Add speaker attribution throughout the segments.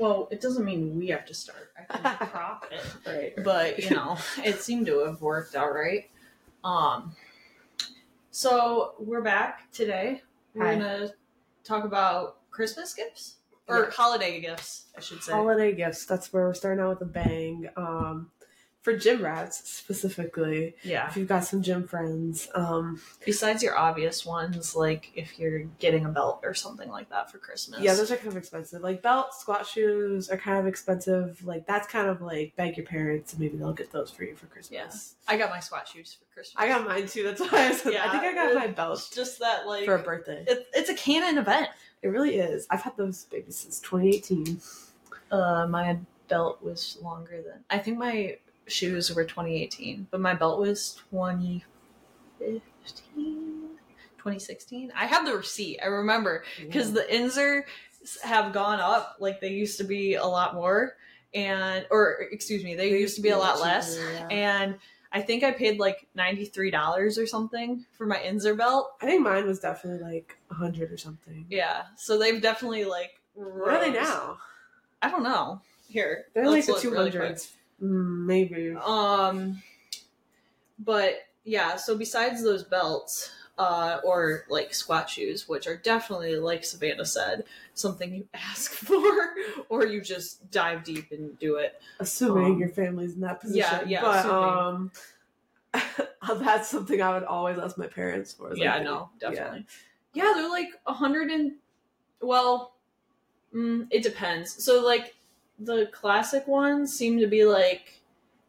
Speaker 1: Well, it doesn't mean we have to start. I can profit.
Speaker 2: Right.
Speaker 1: but you know it seemed to have worked all right um so we're back today we're
Speaker 2: Hi.
Speaker 1: gonna talk about christmas gifts or
Speaker 2: Yeah.
Speaker 1: holiday gifts i should say
Speaker 2: Holiday gifts. That's where we're starting out with a bang. Um, for gym rats specifically,
Speaker 1: yeah
Speaker 2: if you've got some gym friends, um,
Speaker 1: besides your obvious ones like if you're getting a belt or something like that for christmas
Speaker 2: yeah, those are kind of expensive. Like belts, squat shoes are kind of expensive. Like that's kind of like beg your parents, and maybe they'll get those for you for Christmas. Yes.
Speaker 1: i got my squat shoes for christmas
Speaker 2: I got mine too. That's why I said
Speaker 1: Yeah,
Speaker 2: I think I got my belt
Speaker 1: just that like
Speaker 2: for a birthday.
Speaker 1: it, it's a canon event
Speaker 2: It really is. I've had those babies since 2018.
Speaker 1: Uh, my belt was longer than I think my shoes were 2018, but my belt was 2015, 2016. I have the receipt. I remember because the Inzer have gone up. Like they used to be a lot more, and or excuse me, they, used to be a lot less.
Speaker 2: yeah.
Speaker 1: And I think I paid like ninety three dollars or something for my Inzer belt.
Speaker 2: I think mine was definitely like a 100 or something.
Speaker 1: Yeah, so they've definitely like.
Speaker 2: What are they now?
Speaker 1: I don't know. Here,
Speaker 2: They're like the
Speaker 1: look really
Speaker 2: 200s. Mm, maybe.
Speaker 1: Um, but yeah, so besides those belts, uh, or like squat shoes, which are definitely, like Savannah said, something you ask for, or you just dive deep and do it.
Speaker 2: Assuming
Speaker 1: um,
Speaker 2: your family's in that position.
Speaker 1: yeah, yeah,
Speaker 2: But um, that's something I would always ask my parents for.
Speaker 1: yeah,
Speaker 2: like,
Speaker 1: no,
Speaker 2: yeah.
Speaker 1: definitely. Yeah. they're like a hundred and well, mm, it depends. So like the classic ones seem to be like.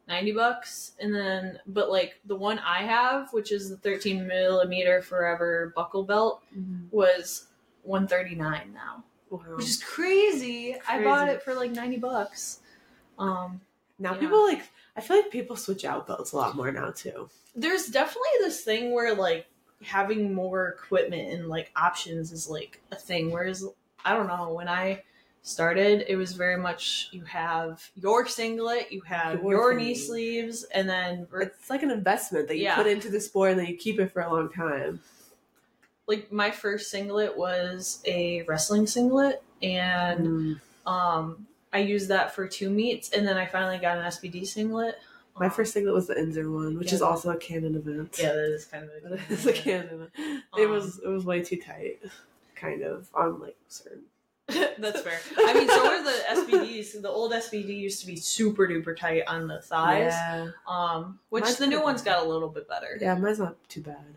Speaker 1: 90 bucks and then but like the one i have which is the 13 millimeter forever buckle belt
Speaker 2: Mhm.
Speaker 1: was 139 now
Speaker 2: Wow.
Speaker 1: which is crazy. I bought it for like 90 bucks. Um
Speaker 2: Now
Speaker 1: yeah.
Speaker 2: people like, I feel like people switch out belts a lot more now too.
Speaker 1: there's definitely this thing where like having more equipment and like options is like a thing whereas I don't know, when I started it was very much you have your singlet, you have
Speaker 2: Your
Speaker 1: your, knee sleeves and then
Speaker 2: It's like an investment that you
Speaker 1: Yeah.
Speaker 2: put into the sport and then you keep it for a long time.
Speaker 1: like my first singlet was a wrestling singlet and
Speaker 2: Mm.
Speaker 1: um I used that for two meets and then I finally got an SBD singlet.
Speaker 2: My
Speaker 1: Um,
Speaker 2: first singlet was the Inzer one, which
Speaker 1: Yeah.
Speaker 2: is also a canon event.
Speaker 1: Yeah, that is kind of
Speaker 2: But it's a canon. It
Speaker 1: Um,
Speaker 2: was it was way too tight, kind of on like certain.
Speaker 1: That's fair. I mean, so are the SBDs. The old SBD used to be super duper tight on the thighs.
Speaker 2: Yeah,
Speaker 1: Um, which
Speaker 2: Mine's
Speaker 1: the new one's
Speaker 2: bad.
Speaker 1: got a little bit better.
Speaker 2: yeah, mine's not too bad.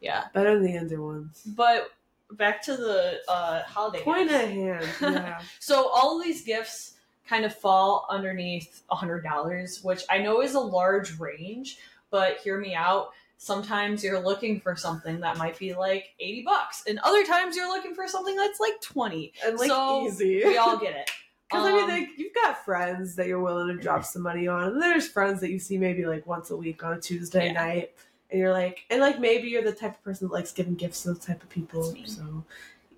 Speaker 1: Yeah.
Speaker 2: Better than the Inzer ones.
Speaker 1: But back to the uh, holiday.
Speaker 2: Point at hand. Yeah.
Speaker 1: So all of these gifts kind of fall underneath a hundred dollars, which I know is a large range, but hear me out. Sometimes you're looking for something that might be like eighty bucks, and other times you're looking for something that's like twenty.
Speaker 2: and like
Speaker 1: So,
Speaker 2: easy.
Speaker 1: We all get it.
Speaker 2: Because I mean,
Speaker 1: Um,
Speaker 2: like you've got friends that you're willing to drop some money on, and there's friends that you see maybe like once a week on a Tuesday
Speaker 1: Yeah.
Speaker 2: night, and you're like, and like maybe you're the type of person that likes giving gifts to those type of people. So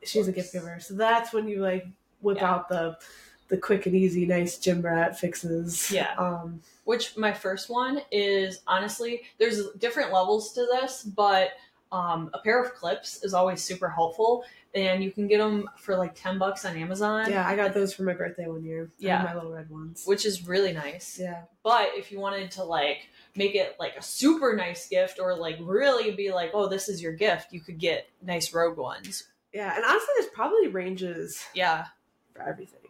Speaker 2: she's a gift giver. So that's when you like whip
Speaker 1: Yeah.
Speaker 2: out the the quick and easy, nice gym rat fixes.
Speaker 1: Yeah.
Speaker 2: Um.
Speaker 1: which my first one is honestly there's different levels to this but um, a pair of clips is always super helpful and you can get them for like 10 bucks on amazon
Speaker 2: Yeah, I got those for my birthday one year.
Speaker 1: Yeah.
Speaker 2: my little red ones.
Speaker 1: which is really nice
Speaker 2: Yeah.
Speaker 1: but if you wanted to like make it like a super nice gift or like really be like oh this is your gift you could get nice rogue ones
Speaker 2: Yeah, and honestly, there's probably ranges
Speaker 1: yeah
Speaker 2: for everything.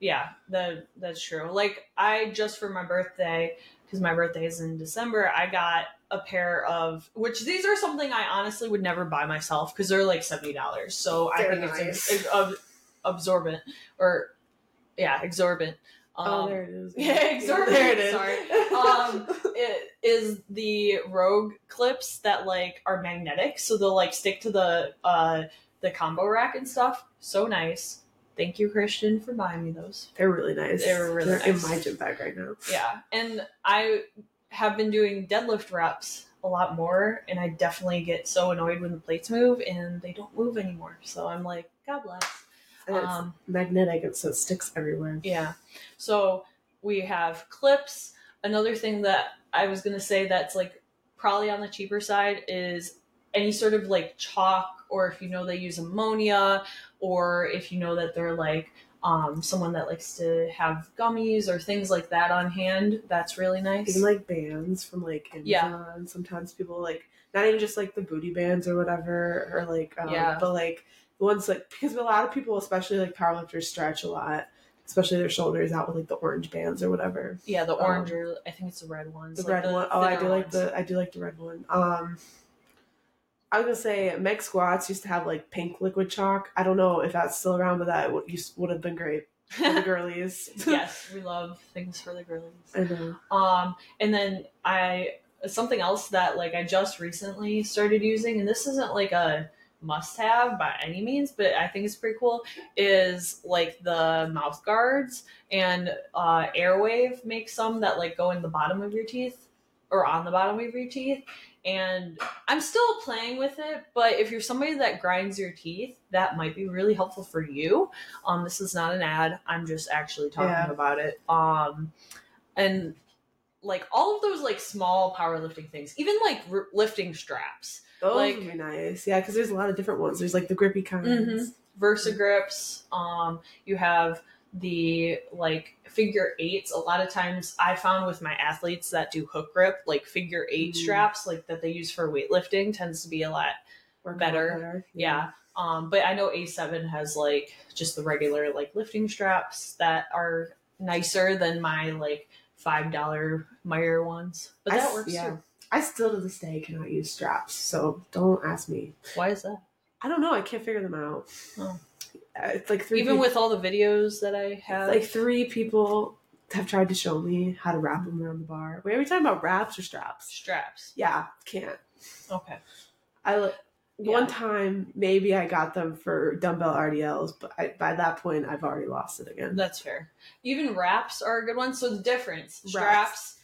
Speaker 1: Yeah that that's true like i just for my birthday because my birthday is in december i got a pair of which these are something i honestly would never buy myself because they're like $70 so i
Speaker 2: Very
Speaker 1: think it's
Speaker 2: nice.
Speaker 1: ex- ab- absorbent or yeah exorbitant um,
Speaker 2: oh, there it is.
Speaker 1: yeah, exorbitant,
Speaker 2: There it is.
Speaker 1: sorry. um, it is the Rogue clips that like are magnetic, so they'll like stick to the uh the combo rack and stuff. So nice. Thank you, Christian, for buying me those.
Speaker 2: They're really nice.
Speaker 1: They're really
Speaker 2: They're in my gym bag right now.
Speaker 1: Yeah, and I have been doing deadlift reps a lot more, and I definitely get so annoyed when the plates move and they don't move anymore. So I'm like, God bless.
Speaker 2: And it's
Speaker 1: Um,
Speaker 2: magnetic, and so it sticks everywhere.
Speaker 1: Yeah. So we have clips. Another thing that I was going to say that's like probably on the cheaper side is any sort of like chalk, or if you know they use ammonia, or if you know that they're like um, someone that likes to have gummies or things like that on hand, that's really nice.
Speaker 2: Even like bands from like Amazon.
Speaker 1: Yeah.
Speaker 2: Sometimes people like not even just like the booty bands or whatever, or like um,
Speaker 1: Yeah.
Speaker 2: but like the ones like because a lot of people, especially like powerlifters, stretch a lot, especially their shoulders out with like the orange bands or whatever.
Speaker 1: yeah, the
Speaker 2: um,
Speaker 1: orange or I think it's the red ones.
Speaker 2: The
Speaker 1: like
Speaker 2: red one. Oh, I do
Speaker 1: thinner
Speaker 2: like the I do like the red one. Um, I was gonna say Meg Squats used to have like pink liquid chalk. I don't know if that's still around, but that would used would have been great for the girlies.
Speaker 1: yes, we love things for the girlies.
Speaker 2: I know.
Speaker 1: Um, and then I something else that like I just recently started using, and this isn't like a must have by any means, but I think it's pretty cool, is like the mouth guards and uh Airwaav makes some that like go in the bottom of your teeth or on the bottom of your teeth. And I'm still playing with it, but if you're somebody that grinds your teeth, that might be really helpful for you. Um, this is not an ad. I'm just actually talking
Speaker 2: Yeah.
Speaker 1: about it. Um, and like all of those like small powerlifting things, even like r- lifting straps,
Speaker 2: Those
Speaker 1: Like-
Speaker 2: would be nice. Yeah, because there's a lot of different ones. There's like the grippy kinds.
Speaker 1: Mhm. Versa Gripps. Um, you have the like figure eights. A lot of times, I found with my athletes that do hook grip, like figure eight
Speaker 2: Mm.
Speaker 1: straps, like that they use for weightlifting, tends to be a lot
Speaker 2: Work a
Speaker 1: Better. yeah. Um, but I know A7 has like just the regular like lifting straps that are nicer than my like five dollar Meijer ones. But
Speaker 2: I
Speaker 1: that
Speaker 2: s-
Speaker 1: works
Speaker 2: yeah.
Speaker 1: too.
Speaker 2: I still to this day cannot use straps, so don't ask me.
Speaker 1: Why is that?
Speaker 2: I don't know. I can't figure them out.
Speaker 1: Oh.
Speaker 2: Uh, It's like three.
Speaker 1: Even with all the videos that I have,
Speaker 2: like three people have tried to show me how to wrap them around the bar. Wait, are we talking about wraps or straps?
Speaker 1: straps.
Speaker 2: Yeah, can't.
Speaker 1: Okay.
Speaker 2: I li- one time maybe I got them for dumbbell RDLs, but I, by that point I've already lost it again.
Speaker 1: That's fair. Even wraps are a good one. So the difference
Speaker 2: Wraps.
Speaker 1: straps.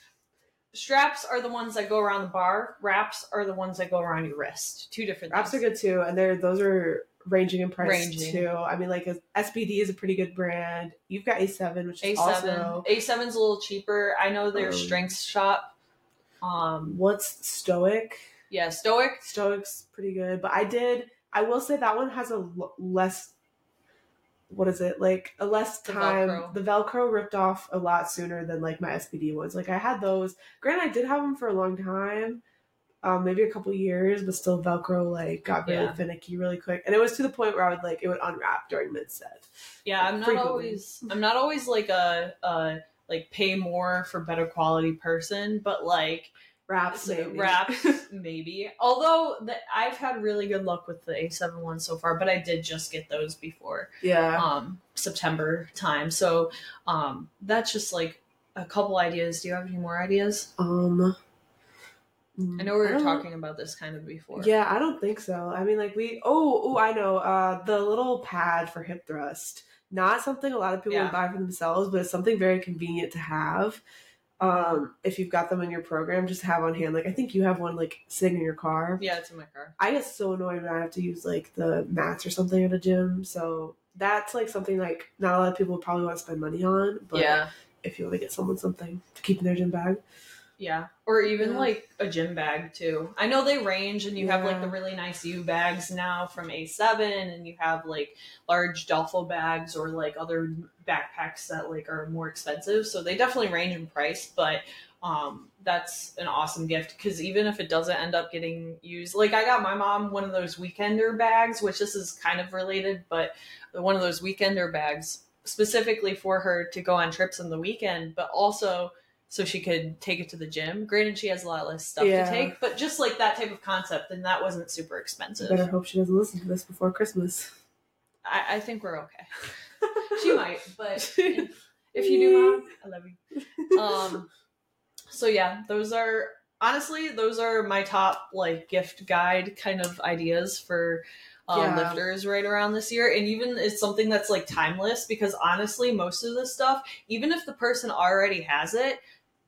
Speaker 1: Straps are the ones that go around the bar. Wraps are the ones that go around your wrist. Two different
Speaker 2: Wraps are good too, and they're those are ranging in price
Speaker 1: Ranging.
Speaker 2: too. I mean, like SBD is a pretty good brand. You've got A7, which is
Speaker 1: A7.
Speaker 2: also
Speaker 1: A7's a little cheaper. I know their
Speaker 2: Um,
Speaker 1: strength shop. Um,
Speaker 2: what's Stoic.
Speaker 1: yeah, Stoic.
Speaker 2: Stoic's pretty good, but I did. I will say that one has a l- less. What is it like? A less
Speaker 1: The
Speaker 2: time.
Speaker 1: Velcro.
Speaker 2: The Velcro ripped off a lot sooner than like my SBD ones. Like I had those. Granted, I did have them for a long time, um, maybe a couple years, but still Velcro like got really
Speaker 1: Yeah.
Speaker 2: finicky really quick, and it was to the point where I would like it would unwrap during mid set.
Speaker 1: Yeah, I'm not
Speaker 2: Frequently.
Speaker 1: always. I'm not always like a, a like pay more for better quality person, but like
Speaker 2: Wraps, maybe.
Speaker 1: wraps maybe although the, i've had really good luck with the a7 ones so far but i did just get those before
Speaker 2: yeah.
Speaker 1: um september time so um that's just like a couple ideas do you have any more ideas
Speaker 2: Um.
Speaker 1: I know we were talking about this kind of before
Speaker 2: Yeah, I don't think so. I mean, like we. Oh, oh, I know. Uh, the little pad for hip thrust. Not something a lot of people
Speaker 1: Yeah.
Speaker 2: would buy for themselves, but it's something very convenient to have. Um, if you've got them in your program, just have on hand. Like I think you have one like sitting in your car.
Speaker 1: yeah it's in my car
Speaker 2: I get so annoyed when I have to use like the mats or something at a gym. So that's like something like not a lot of people would probably want to spend money on. But
Speaker 1: yeah
Speaker 2: if you want to get someone something to keep in their gym bag,
Speaker 1: yeah. Or even
Speaker 2: Yeah.
Speaker 1: like a gym bag too. I know they range and you have like the really nice u bags now from a7 and you have like large duffel bags or like other backpacks that like are more expensive. So they definitely range in price but um that's an awesome gift because even if it doesn't end up getting used like i got my mom one of those weekender bags which this is kind of related but one of those weekender bags specifically for her to go on trips on the weekend but also so she could take it to the gym granted she has a lot less stuff
Speaker 2: Yeah.
Speaker 1: to take but just like that type of concept and that wasn't super
Speaker 2: I
Speaker 1: expensive
Speaker 2: better hope she doesn't listen to this before Christmas.
Speaker 1: I, I think we're okay she might but if you do mom i love you um so yeah those are honestly those are my top like gift guide kind of ideas for
Speaker 2: Yeah.
Speaker 1: lifters right around this year and even it's something that's like timeless because honestly most of this stuff even if the person already has it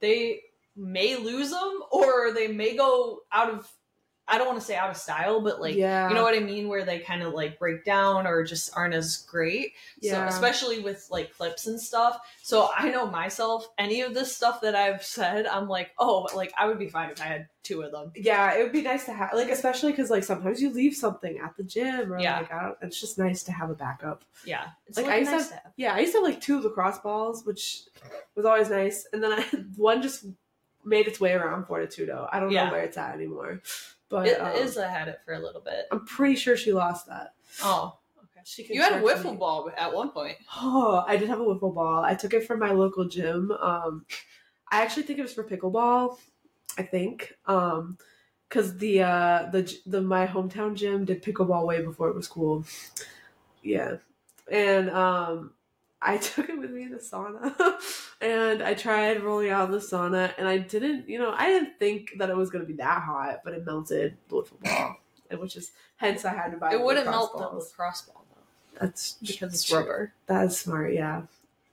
Speaker 1: they may lose them or they may go out of I don't want to say out of style, but like
Speaker 2: Yeah.
Speaker 1: you know what I mean, where they kind of like break down or just aren't as great.
Speaker 2: Yeah.
Speaker 1: So especially with like clips and stuff. So I know myself, any of this stuff that I've said, I'm like, oh, like I would be fine if I had two of them.
Speaker 2: yeah, it would be nice to have, like, especially because like sometimes you leave something at the gym, or
Speaker 1: Yeah.
Speaker 2: like I don't. It's just nice to have a backup.
Speaker 1: Yeah, it's
Speaker 2: Like, I used to have-
Speaker 1: to.
Speaker 2: Yeah, I used to have like two lacrosse balls, which was always nice, and then I one just made its way around Fortitudo. I don't
Speaker 1: Yeah.
Speaker 2: know where it's at anymore, but
Speaker 1: It
Speaker 2: um,
Speaker 1: Izza had it for a little bit.
Speaker 2: I'm pretty sure she lost that.
Speaker 1: Oh, okay.
Speaker 2: She
Speaker 1: You had a wiffle
Speaker 2: me.
Speaker 1: ball at one point.
Speaker 2: Oh, I did have a wiffle ball. I took it from my local gym. Um, I actually think it was for pickleball. I think, um, because the uh the the my hometown gym did pickleball way before it was cool. Yeah, and um, I took it with me to the sauna, and I tried rolling out in the sauna, and I didn't. You know, I didn't think that it was gonna be that hot, but it melted the wiffle ball, and which is hence I had to buy.
Speaker 1: It
Speaker 2: the
Speaker 1: wouldn't
Speaker 2: lacrosse
Speaker 1: melt the
Speaker 2: balls.
Speaker 1: lacrosse ball though,
Speaker 2: That's
Speaker 1: because it's rubber.
Speaker 2: That's smart, yeah.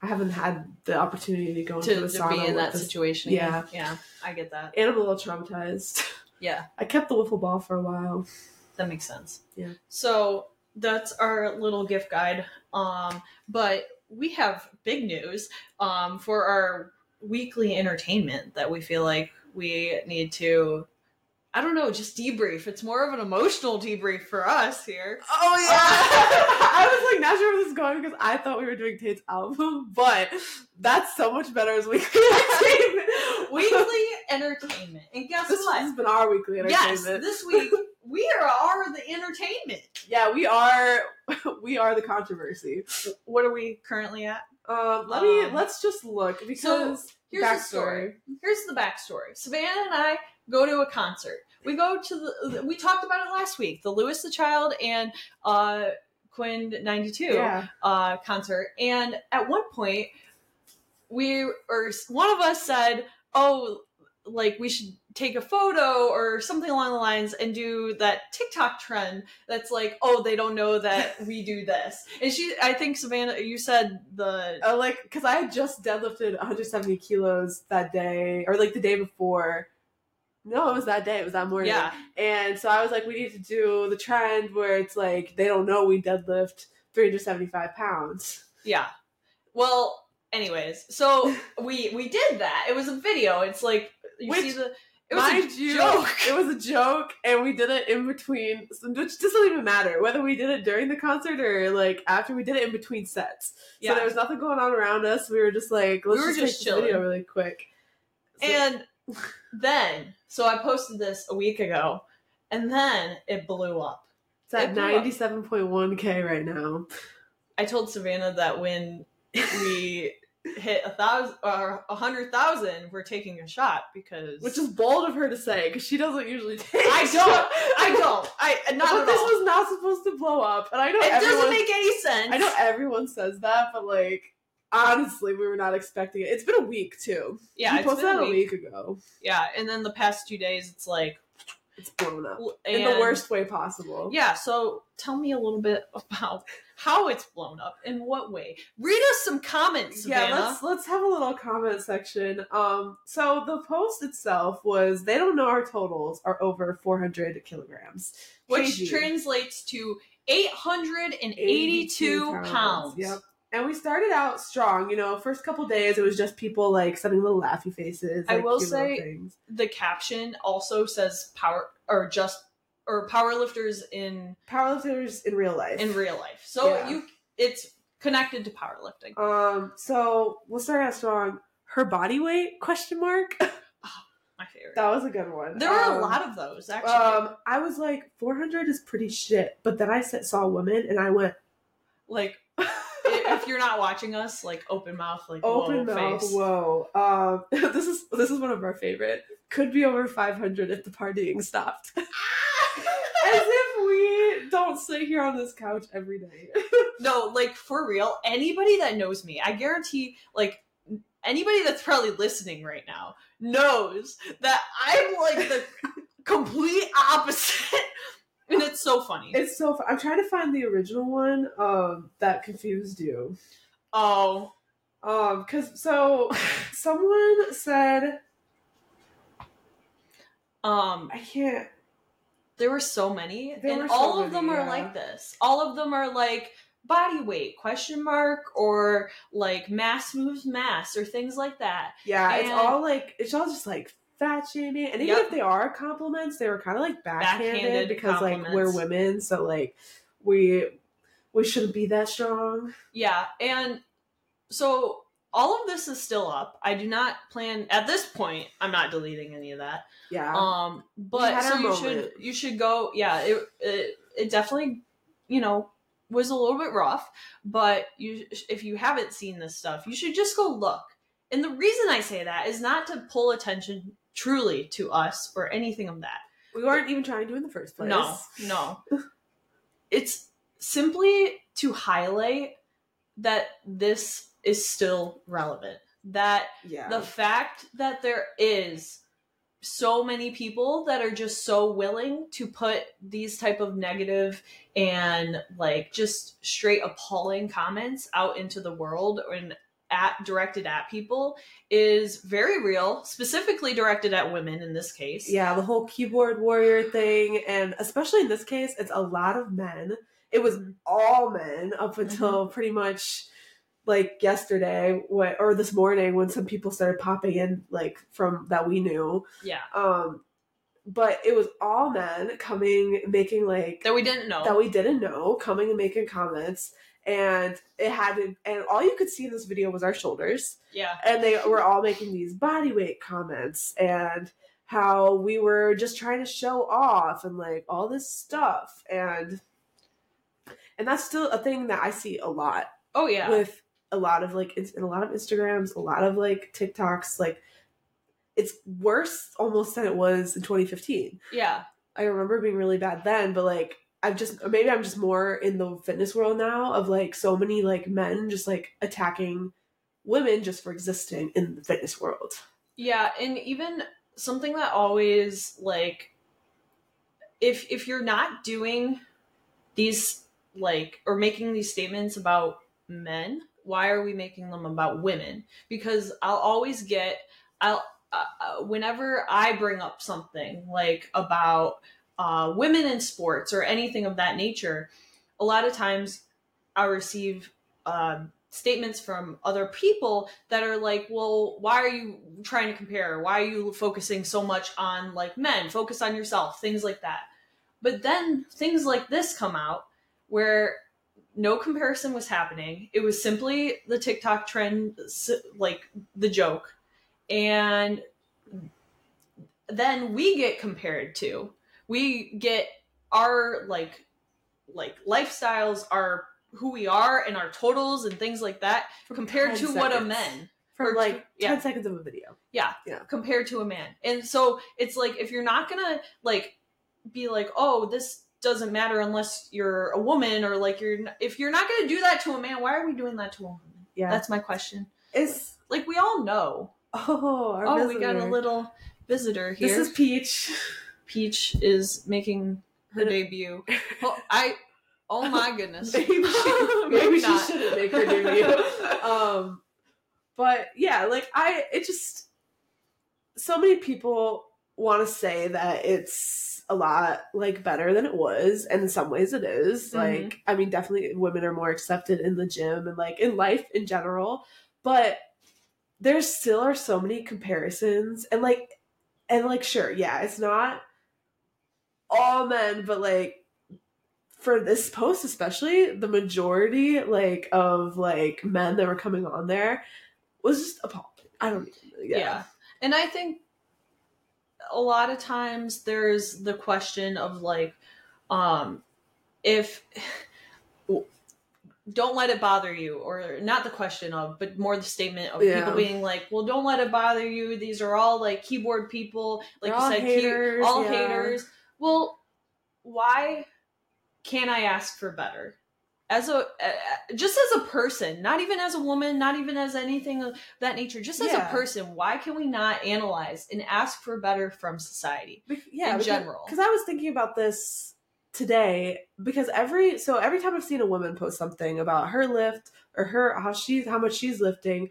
Speaker 2: I haven't had the opportunity to go into
Speaker 1: To,
Speaker 2: the
Speaker 1: to
Speaker 2: sauna
Speaker 1: be in that
Speaker 2: this-
Speaker 1: situation.
Speaker 2: Yeah.
Speaker 1: yeah, I get that.
Speaker 2: And I'm a little traumatized.
Speaker 1: Yeah,
Speaker 2: I kept the wiffle ball for a while.
Speaker 1: that makes sense.
Speaker 2: Yeah.
Speaker 1: So that's our little gift guide. Um, but we have big news um, for our weekly entertainment that we feel like we need to. I don't know, just debrief. It's more of an emotional debrief for us here.
Speaker 2: Oh yeah! I was like not sure where this is going because I thought we were doing Tate's album, but that's so much better as weekly entertainment.
Speaker 1: Weekly entertainment. And guess
Speaker 2: This
Speaker 1: what?
Speaker 2: This has been our weekly entertainment.
Speaker 1: Yes, this week we are, are the entertainment.
Speaker 2: yeah, we are we are the controversy.
Speaker 1: What are we currently at?
Speaker 2: Um, let me
Speaker 1: Um,
Speaker 2: let's just look because
Speaker 1: here's the story. Here's the backstory. Savannah and I go to a concert. We go to the. We talked about it last week. The Louis the Child and uh, Quinn ninety two
Speaker 2: Yeah,
Speaker 1: uh, concert. And at one point, we or one of us said, "Oh, like we should take a photo or something along the lines and do that TikTok trend that's like, oh, they don't know that we do this." And she, I think Savannah, you said the
Speaker 2: uh, like because I had just deadlifted 170 kilos that day, or like the day before. No, it was that day. It was that morning.
Speaker 1: yeah,
Speaker 2: And so I was like, we need to do the trend where it's like they don't know we deadlift 375 pounds.
Speaker 1: Yeah. Well, anyways, so we we did that. It was a video. It's like you
Speaker 2: Which,
Speaker 1: see the it was
Speaker 2: Mind
Speaker 1: a
Speaker 2: you,
Speaker 1: joke.
Speaker 2: it was a joke, and we did it in between, which doesn't even matter whether we did it during the concert or like after. We did it in between sets,
Speaker 1: Yeah.
Speaker 2: so there was nothing going on around us. We were just like, let's
Speaker 1: We were
Speaker 2: just,
Speaker 1: just
Speaker 2: take this video really quick. So-
Speaker 1: And then, so I posted this a week ago, and then it blew up.
Speaker 2: it's at
Speaker 1: it
Speaker 2: 97.1k right now.
Speaker 1: I told Savannah that when we hit a thousand or a hundred thousand, we're taking a shot because
Speaker 2: Which is bold of her to say because she doesn't usually take.
Speaker 1: I don't, I don't, I not
Speaker 2: but this
Speaker 1: all.
Speaker 2: was not supposed to blow up, and I don't know
Speaker 1: it
Speaker 2: everyone.
Speaker 1: doesn't make any sense.
Speaker 2: I know everyone says that, but like honestly, we were not expecting it. It's been a week too.
Speaker 1: Yeah, it's
Speaker 2: posted
Speaker 1: been
Speaker 2: that
Speaker 1: a
Speaker 2: a
Speaker 1: week.
Speaker 2: week ago.
Speaker 1: Yeah, and then the past two days, it's like
Speaker 2: It's blown up
Speaker 1: and,
Speaker 2: in the worst way possible.
Speaker 1: Yeah, so tell me a little bit about how it's blown up, in what way. Read us some comments,
Speaker 2: Yeah,
Speaker 1: Savannah.
Speaker 2: let's let's have a little comment section. Um, so the post itself was they don't know our totals are over 400 kilograms,
Speaker 1: which
Speaker 2: kg.
Speaker 1: translates to 882 pounds.
Speaker 2: Yep. And we started out strong, you know. First couple days, it was just people like sending little laughy faces.
Speaker 1: I
Speaker 2: like,
Speaker 1: will say-. The caption also says power or just or powerlifters in
Speaker 2: powerlifters in real life.
Speaker 1: in real life. So
Speaker 2: Yeah.
Speaker 1: you it's connected to powerlifting.
Speaker 2: Um, so we'll start out strong. Her body weight? Question mark.
Speaker 1: My favorite.
Speaker 2: that was a good one.
Speaker 1: there were a
Speaker 2: Um,
Speaker 1: lot of those actually.
Speaker 2: Um, I was like, 400 is pretty shit. But then I saw a woman and I went,
Speaker 1: like if you're not watching us, like open mouth, like
Speaker 2: open
Speaker 1: whoa,
Speaker 2: mouth,
Speaker 1: face.
Speaker 2: whoa. Um, this is this is one of our favorite. Could be over 500 if the partying stopped. As if we don't sit here on this couch every day.
Speaker 1: No, like for real, anybody that knows me, I guarantee, like anybody that's probably listening right now knows that I'm like the complete opposite, and it's so funny.
Speaker 2: it's so fun. I'm trying to find the original one um, that confused you.
Speaker 1: oh,
Speaker 2: Um, cause so someone said
Speaker 1: um,
Speaker 2: I can't.
Speaker 1: there were so many,
Speaker 2: There
Speaker 1: and
Speaker 2: were so
Speaker 1: all of them are
Speaker 2: yeah.
Speaker 1: like this. All of them are like body weight question mark or like mass moves mass or things like that.
Speaker 2: Yeah, it's all like it's all just like fat shaming, and even
Speaker 1: Yep.
Speaker 2: if they are compliments, they were kind of like backhanded,
Speaker 1: Backhanded
Speaker 2: because like we're women, so like we we shouldn't be that strong.
Speaker 1: Yeah, and so all of this is still up. I do not plan at this point. I'm not deleting any of that.
Speaker 2: Yeah,
Speaker 1: Um, but so you should you should go. Yeah, it, it it definitely you know was a little bit rough, but you if you haven't seen this stuff, you should just go look. And the reason I say that is not to pull attention truly to us or anything of that.
Speaker 2: we weren't even trying to in the first place.
Speaker 1: No, no. it's simply to highlight that this is still relevant. That
Speaker 2: yeah,
Speaker 1: the fact that there is so many people that are just so willing to put these type of negative and like just straight appalling comments out into the world and at directed at people is very real specifically directed at women in this case.
Speaker 2: Yeah, the whole keyboard warrior thing, and especially in this case, it's a lot of men. It was all men up until pretty much like yesterday, when, or this morning when some people started popping in, like from that we knew.
Speaker 1: yeah.
Speaker 2: Um, but it was all men coming, making like
Speaker 1: that we didn't know.
Speaker 2: that we didn't know, coming and making comments, and it had, to, and all you could see in this video was our shoulders.
Speaker 1: Yeah.
Speaker 2: And they were all making these body weight comments and how we were just trying to show off and like all this stuff. And and that's still a thing that I see a lot
Speaker 1: oh yeah.
Speaker 2: with a lot of like it's in a lot of Instagrams, a lot of like TikToks. Like it's worse almost than it was in 2015.
Speaker 1: yeah.
Speaker 2: I remember being really bad then, but like I've just maybe I'm just more in the fitness world now of like so many like men just like attacking women just for existing in the fitness world.
Speaker 1: Yeah, and even something that always like if if you're not doing these like or making these statements about men, why are we making them about women? Because I'll always get I'll uh, uh, whenever I bring up something like about uh, women in sports or anything of that nature, a lot of times I receive um, statements from other people that are like, well, why are you trying to compare? Why are you focusing so much on like men? Focus on yourself, things like that. But then things like this come out where no comparison was happening. It was simply the TikTok trend, like the joke. And then we get compared to, we get our like, like lifestyles, our who we are and our totals and things like that compared
Speaker 2: 10
Speaker 1: to what a man
Speaker 2: For
Speaker 1: Or-
Speaker 2: like
Speaker 1: yeah.
Speaker 2: 10 seconds of a video. Yeah. Yeah.
Speaker 1: Compared to a man. And so it's like if you're not gonna like be like, oh, this doesn't matter unless you're a woman, or like you're if you're not gonna do that to a man, why are we doing that to a woman?
Speaker 2: Yeah.
Speaker 1: That's my question.
Speaker 2: It's
Speaker 1: Like we all know.
Speaker 2: oh,
Speaker 1: oh, we got a little visitor here.
Speaker 2: This is Peach.
Speaker 1: Peach is making her debut. Oh, I. Oh my goodness.
Speaker 2: maybe she, maybe she shouldn't make her debut. um, but yeah, like I, it just so many people want to say that it's a lot like better than it was, and in some ways it is.
Speaker 1: Mhm.
Speaker 2: Like, I mean, definitely women are more accepted in the gym and like in life in general, but there still are so many comparisons and like and like sure yeah it's not all men but like for this post especially the majority like of like men that were coming on there was just appalling i don't
Speaker 1: yeah.
Speaker 2: yeah,
Speaker 1: And I think a lot of times there's the question of like, um, if don't let it bother you, or not the question of, but more the statement of
Speaker 2: Yeah.
Speaker 1: people being like, well, don't let it bother you. These are all like keyboard people, like
Speaker 2: They're
Speaker 1: you
Speaker 2: all
Speaker 1: said, key- all
Speaker 2: yeah.
Speaker 1: haters. Well, why can't I ask for better? As a uh, just as a person, not even as a woman, not even as anything of that nature, just as
Speaker 2: Yeah.
Speaker 1: a person, why can we not analyze and ask for better from society?
Speaker 2: Yeah
Speaker 1: in
Speaker 2: because,
Speaker 1: general.
Speaker 2: because i was thinking about this today because every so every time i've seen a woman post something about her lift or her how she's how much she's lifting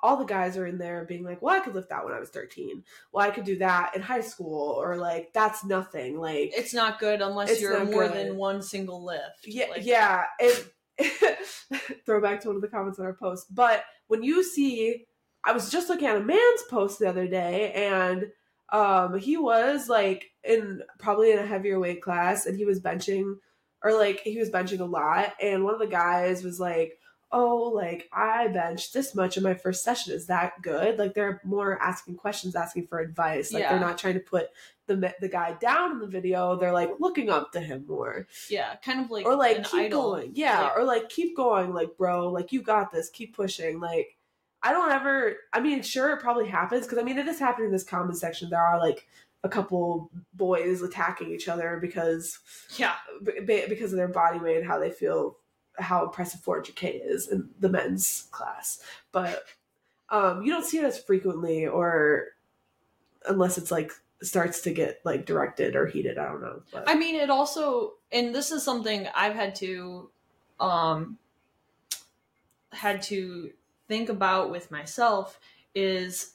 Speaker 2: all the guys are in there being like, well, I could lift that when I was 13. Well, I could do that in high school, or like, that's nothing. Like,
Speaker 1: It's not good unless you're more
Speaker 2: good.
Speaker 1: than one single lift.
Speaker 2: yeah,
Speaker 1: Like,
Speaker 2: yeah. And throw back to one of the comments on our post. But when you see, I was just looking at a man's post the other day, and um, he was like in probably in a heavier weight class, and he was benching, or like he was benching a lot, and one of the guys was like. Oh, like I benched this much in my first session. Is that good? Like they're more asking questions, asking for advice. Like
Speaker 1: Yeah.
Speaker 2: they're not trying to put the the guy down in the video. They're like looking up to him more
Speaker 1: Yeah, kind of like
Speaker 2: or like keep
Speaker 1: idol.
Speaker 2: going yeah or like keep going like bro like you got this keep pushing like i don't ever i mean sure it probably happens because i mean it is happening in this comment section there are like a couple boys attacking each other because
Speaker 1: Yeah,
Speaker 2: because of their body weight and how they feel how impressive 400k is in the men's class. But um you don't see it as frequently or unless it's like starts to get like directed or heated i don't know but
Speaker 1: I mean, it also, and this is something I've had to, um, had to think about with myself is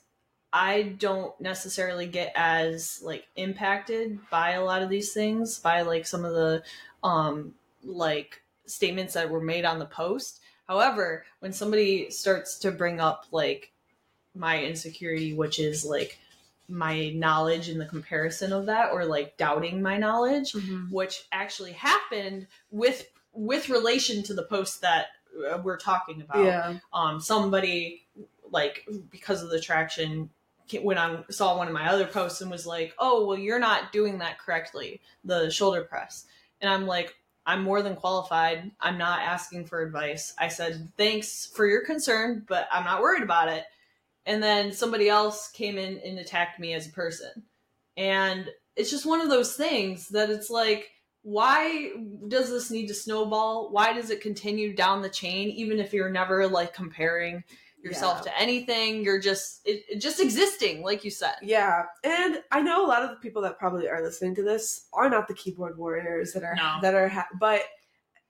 Speaker 1: I don't necessarily get as like impacted by a lot of these things by like some of the um like statements that were made on the post. However, when somebody starts to bring up like my insecurity, which is like my knowledge and the comparison of that or like doubting my knowledge,
Speaker 2: Mhm.
Speaker 1: which actually happened with with relation to the post that uh, we're talking about
Speaker 2: yeah
Speaker 1: um somebody like because of the traction went on saw one of my other posts and was like oh well you're not doing that correctly the shoulder press and i'm like i'm more than qualified. I'm not asking for advice. I said thanks for your concern but i'm not worried about it. And then somebody else came in and attacked me as a person. And it's just one of those things that it's like why does this need to snowball? Why does it continue down the chain even if you're never like comparing yourself
Speaker 2: Yeah.
Speaker 1: to anything you're just it, it just existing like you said
Speaker 2: Yeah, and I know a lot of the people that probably are listening to this are not the keyboard warriors that are
Speaker 1: No.
Speaker 2: that are, ha- but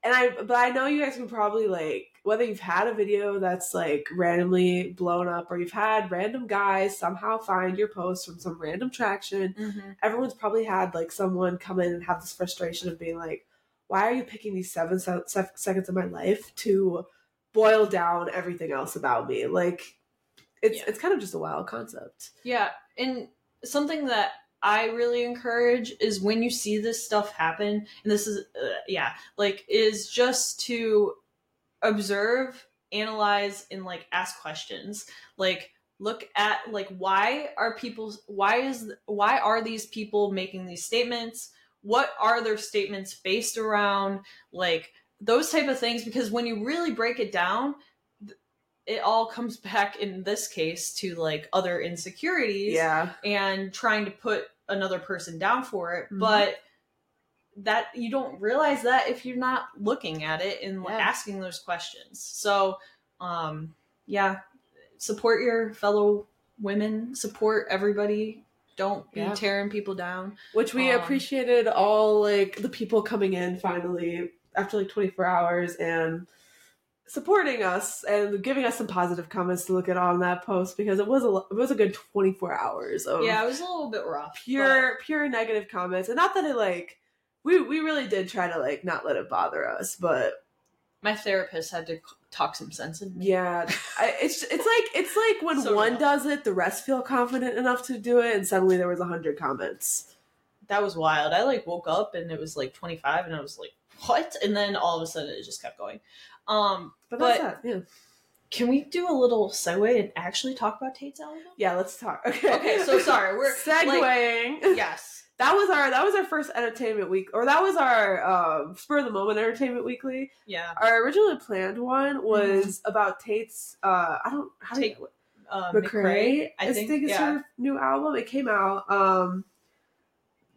Speaker 2: and I but I know you guys can probably like whether you've had a video that's like randomly blown up or you've had random guys somehow find your post from some random traction. Mm-hmm. Everyone's probably had like someone come in and have this frustration of being like, "Why are you picking these seven se- se- seconds of my life to boil down everything else about me?" Like, it's
Speaker 1: Yeah.
Speaker 2: it's kind of just a wild concept.
Speaker 1: Yeah, and something that I really encourage is when you see this stuff happen, and this is, uh, yeah, like, is just to observe, analyze, and like ask questions. Like, look at like why are people why is why are these people making these statements what are their statements based around like those type of things because when you really break it down it all comes back in this case to like other insecurities
Speaker 2: Yeah.
Speaker 1: and trying to put another person down for it
Speaker 2: Mhm.
Speaker 1: but that you don't realize that if you're not looking at it and
Speaker 2: Yeah.
Speaker 1: asking those questions so um yeah support your fellow women support everybody don't be
Speaker 2: Yeah.
Speaker 1: tearing people down
Speaker 2: Which we
Speaker 1: Um,
Speaker 2: appreciated all like the people coming in finally after like 24 hours and supporting us and giving us some positive comments to look at on that post because it was a it was a good 24 hours of
Speaker 1: yeah it was a little bit rough
Speaker 2: pure pure negative comments. And not that it like we we really did try to like not let it bother us but
Speaker 1: but my therapist had to talk some sense in me.
Speaker 2: Yeah I, it's it's like it's like when
Speaker 1: So
Speaker 2: one
Speaker 1: rough.
Speaker 2: does it the rest feel confident enough to do it and suddenly there was a hundred comments.
Speaker 1: That was wild. I like woke up and it was like 25 and i was like what and then all of a sudden it just kept going. Um
Speaker 2: but,
Speaker 1: But-
Speaker 2: that's that yeah.
Speaker 1: can we do a little segue and actually talk about tate's album?
Speaker 2: Yeah let's talk. Okay
Speaker 1: okay so sorry we're like,
Speaker 2: segueing.
Speaker 1: yes.
Speaker 2: That was our that was our first entertainment week or that was our um spur of the moment entertainment weekly.
Speaker 1: Yeah.
Speaker 2: Our originally planned one was about tate's uh i don't how do you,
Speaker 1: uh,
Speaker 2: McRae, I,
Speaker 1: I
Speaker 2: think,
Speaker 1: think,
Speaker 2: is
Speaker 1: yeah.
Speaker 2: her new album. It came out um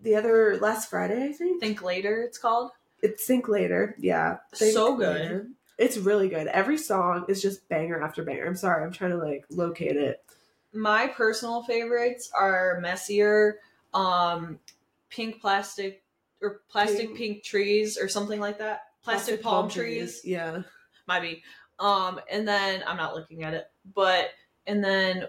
Speaker 2: the other last Friday, I think.
Speaker 1: think later it's called
Speaker 2: It's Think Later. Yeah. Think
Speaker 1: So good.
Speaker 2: Later. It's really good. Every song is just banger after banger. I'm sorry, I'm trying to like locate it.
Speaker 1: my personal favorites are messier um pink plastic or plastic
Speaker 2: Pink-
Speaker 1: pink, trees or something like that plastic, palm, trees,
Speaker 2: Yeah.
Speaker 1: might be um and then i'm not looking at it but and then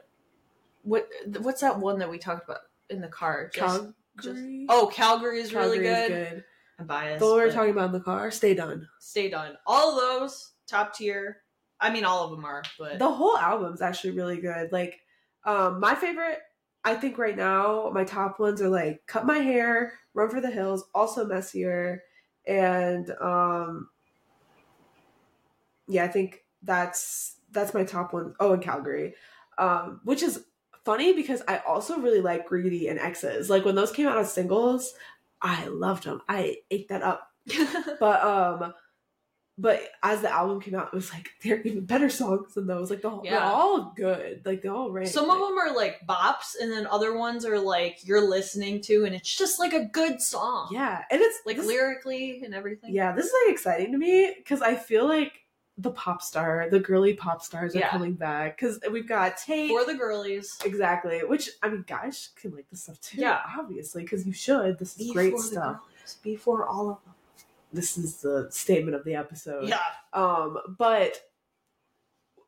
Speaker 1: what what's that one that we talked about in the car? Just,
Speaker 2: Calgary.
Speaker 1: just- oh, Calgary is
Speaker 2: Calgary
Speaker 1: really
Speaker 2: is
Speaker 1: good. I'm biased.
Speaker 2: The one we were talking about in the car. Stay done.
Speaker 1: Stay done. All those top tier. I mean, all of them are, but
Speaker 2: The whole album's actually really good. Like, um, my favorite, I think right now, my top ones are like "Cut My Hair," "Run for the Hills," also messier, and um, yeah, I think that's that's my top one. Oh, and Calgary, um, which is funny because I also really like "Greedy" and "Exes." Like when those came out as singles, I loved them. I ate that up. But um, but as the album came out, it was like they're even better songs than those. Like the whole, they're
Speaker 1: Yeah.
Speaker 2: all good. Like they all rank.
Speaker 1: some of them are like bops, and then other ones are like you're listening to, and it's just like a good song.
Speaker 2: yeah, and it's
Speaker 1: like
Speaker 2: this-
Speaker 1: lyrically and everything.
Speaker 2: Yeah, this is like exciting to me because I feel like the pop star, the girly pop stars are
Speaker 1: Yeah.
Speaker 2: coming back because we've got Tate.
Speaker 1: for the girlies.
Speaker 2: exactly, which I mean, guys can like this stuff too.
Speaker 1: Yeah.
Speaker 2: obviously, because you should. This is
Speaker 1: Be
Speaker 2: great stuff.
Speaker 1: girlies. Before all of them.
Speaker 2: This is the statement of the episode.
Speaker 1: Yeah.
Speaker 2: Um, but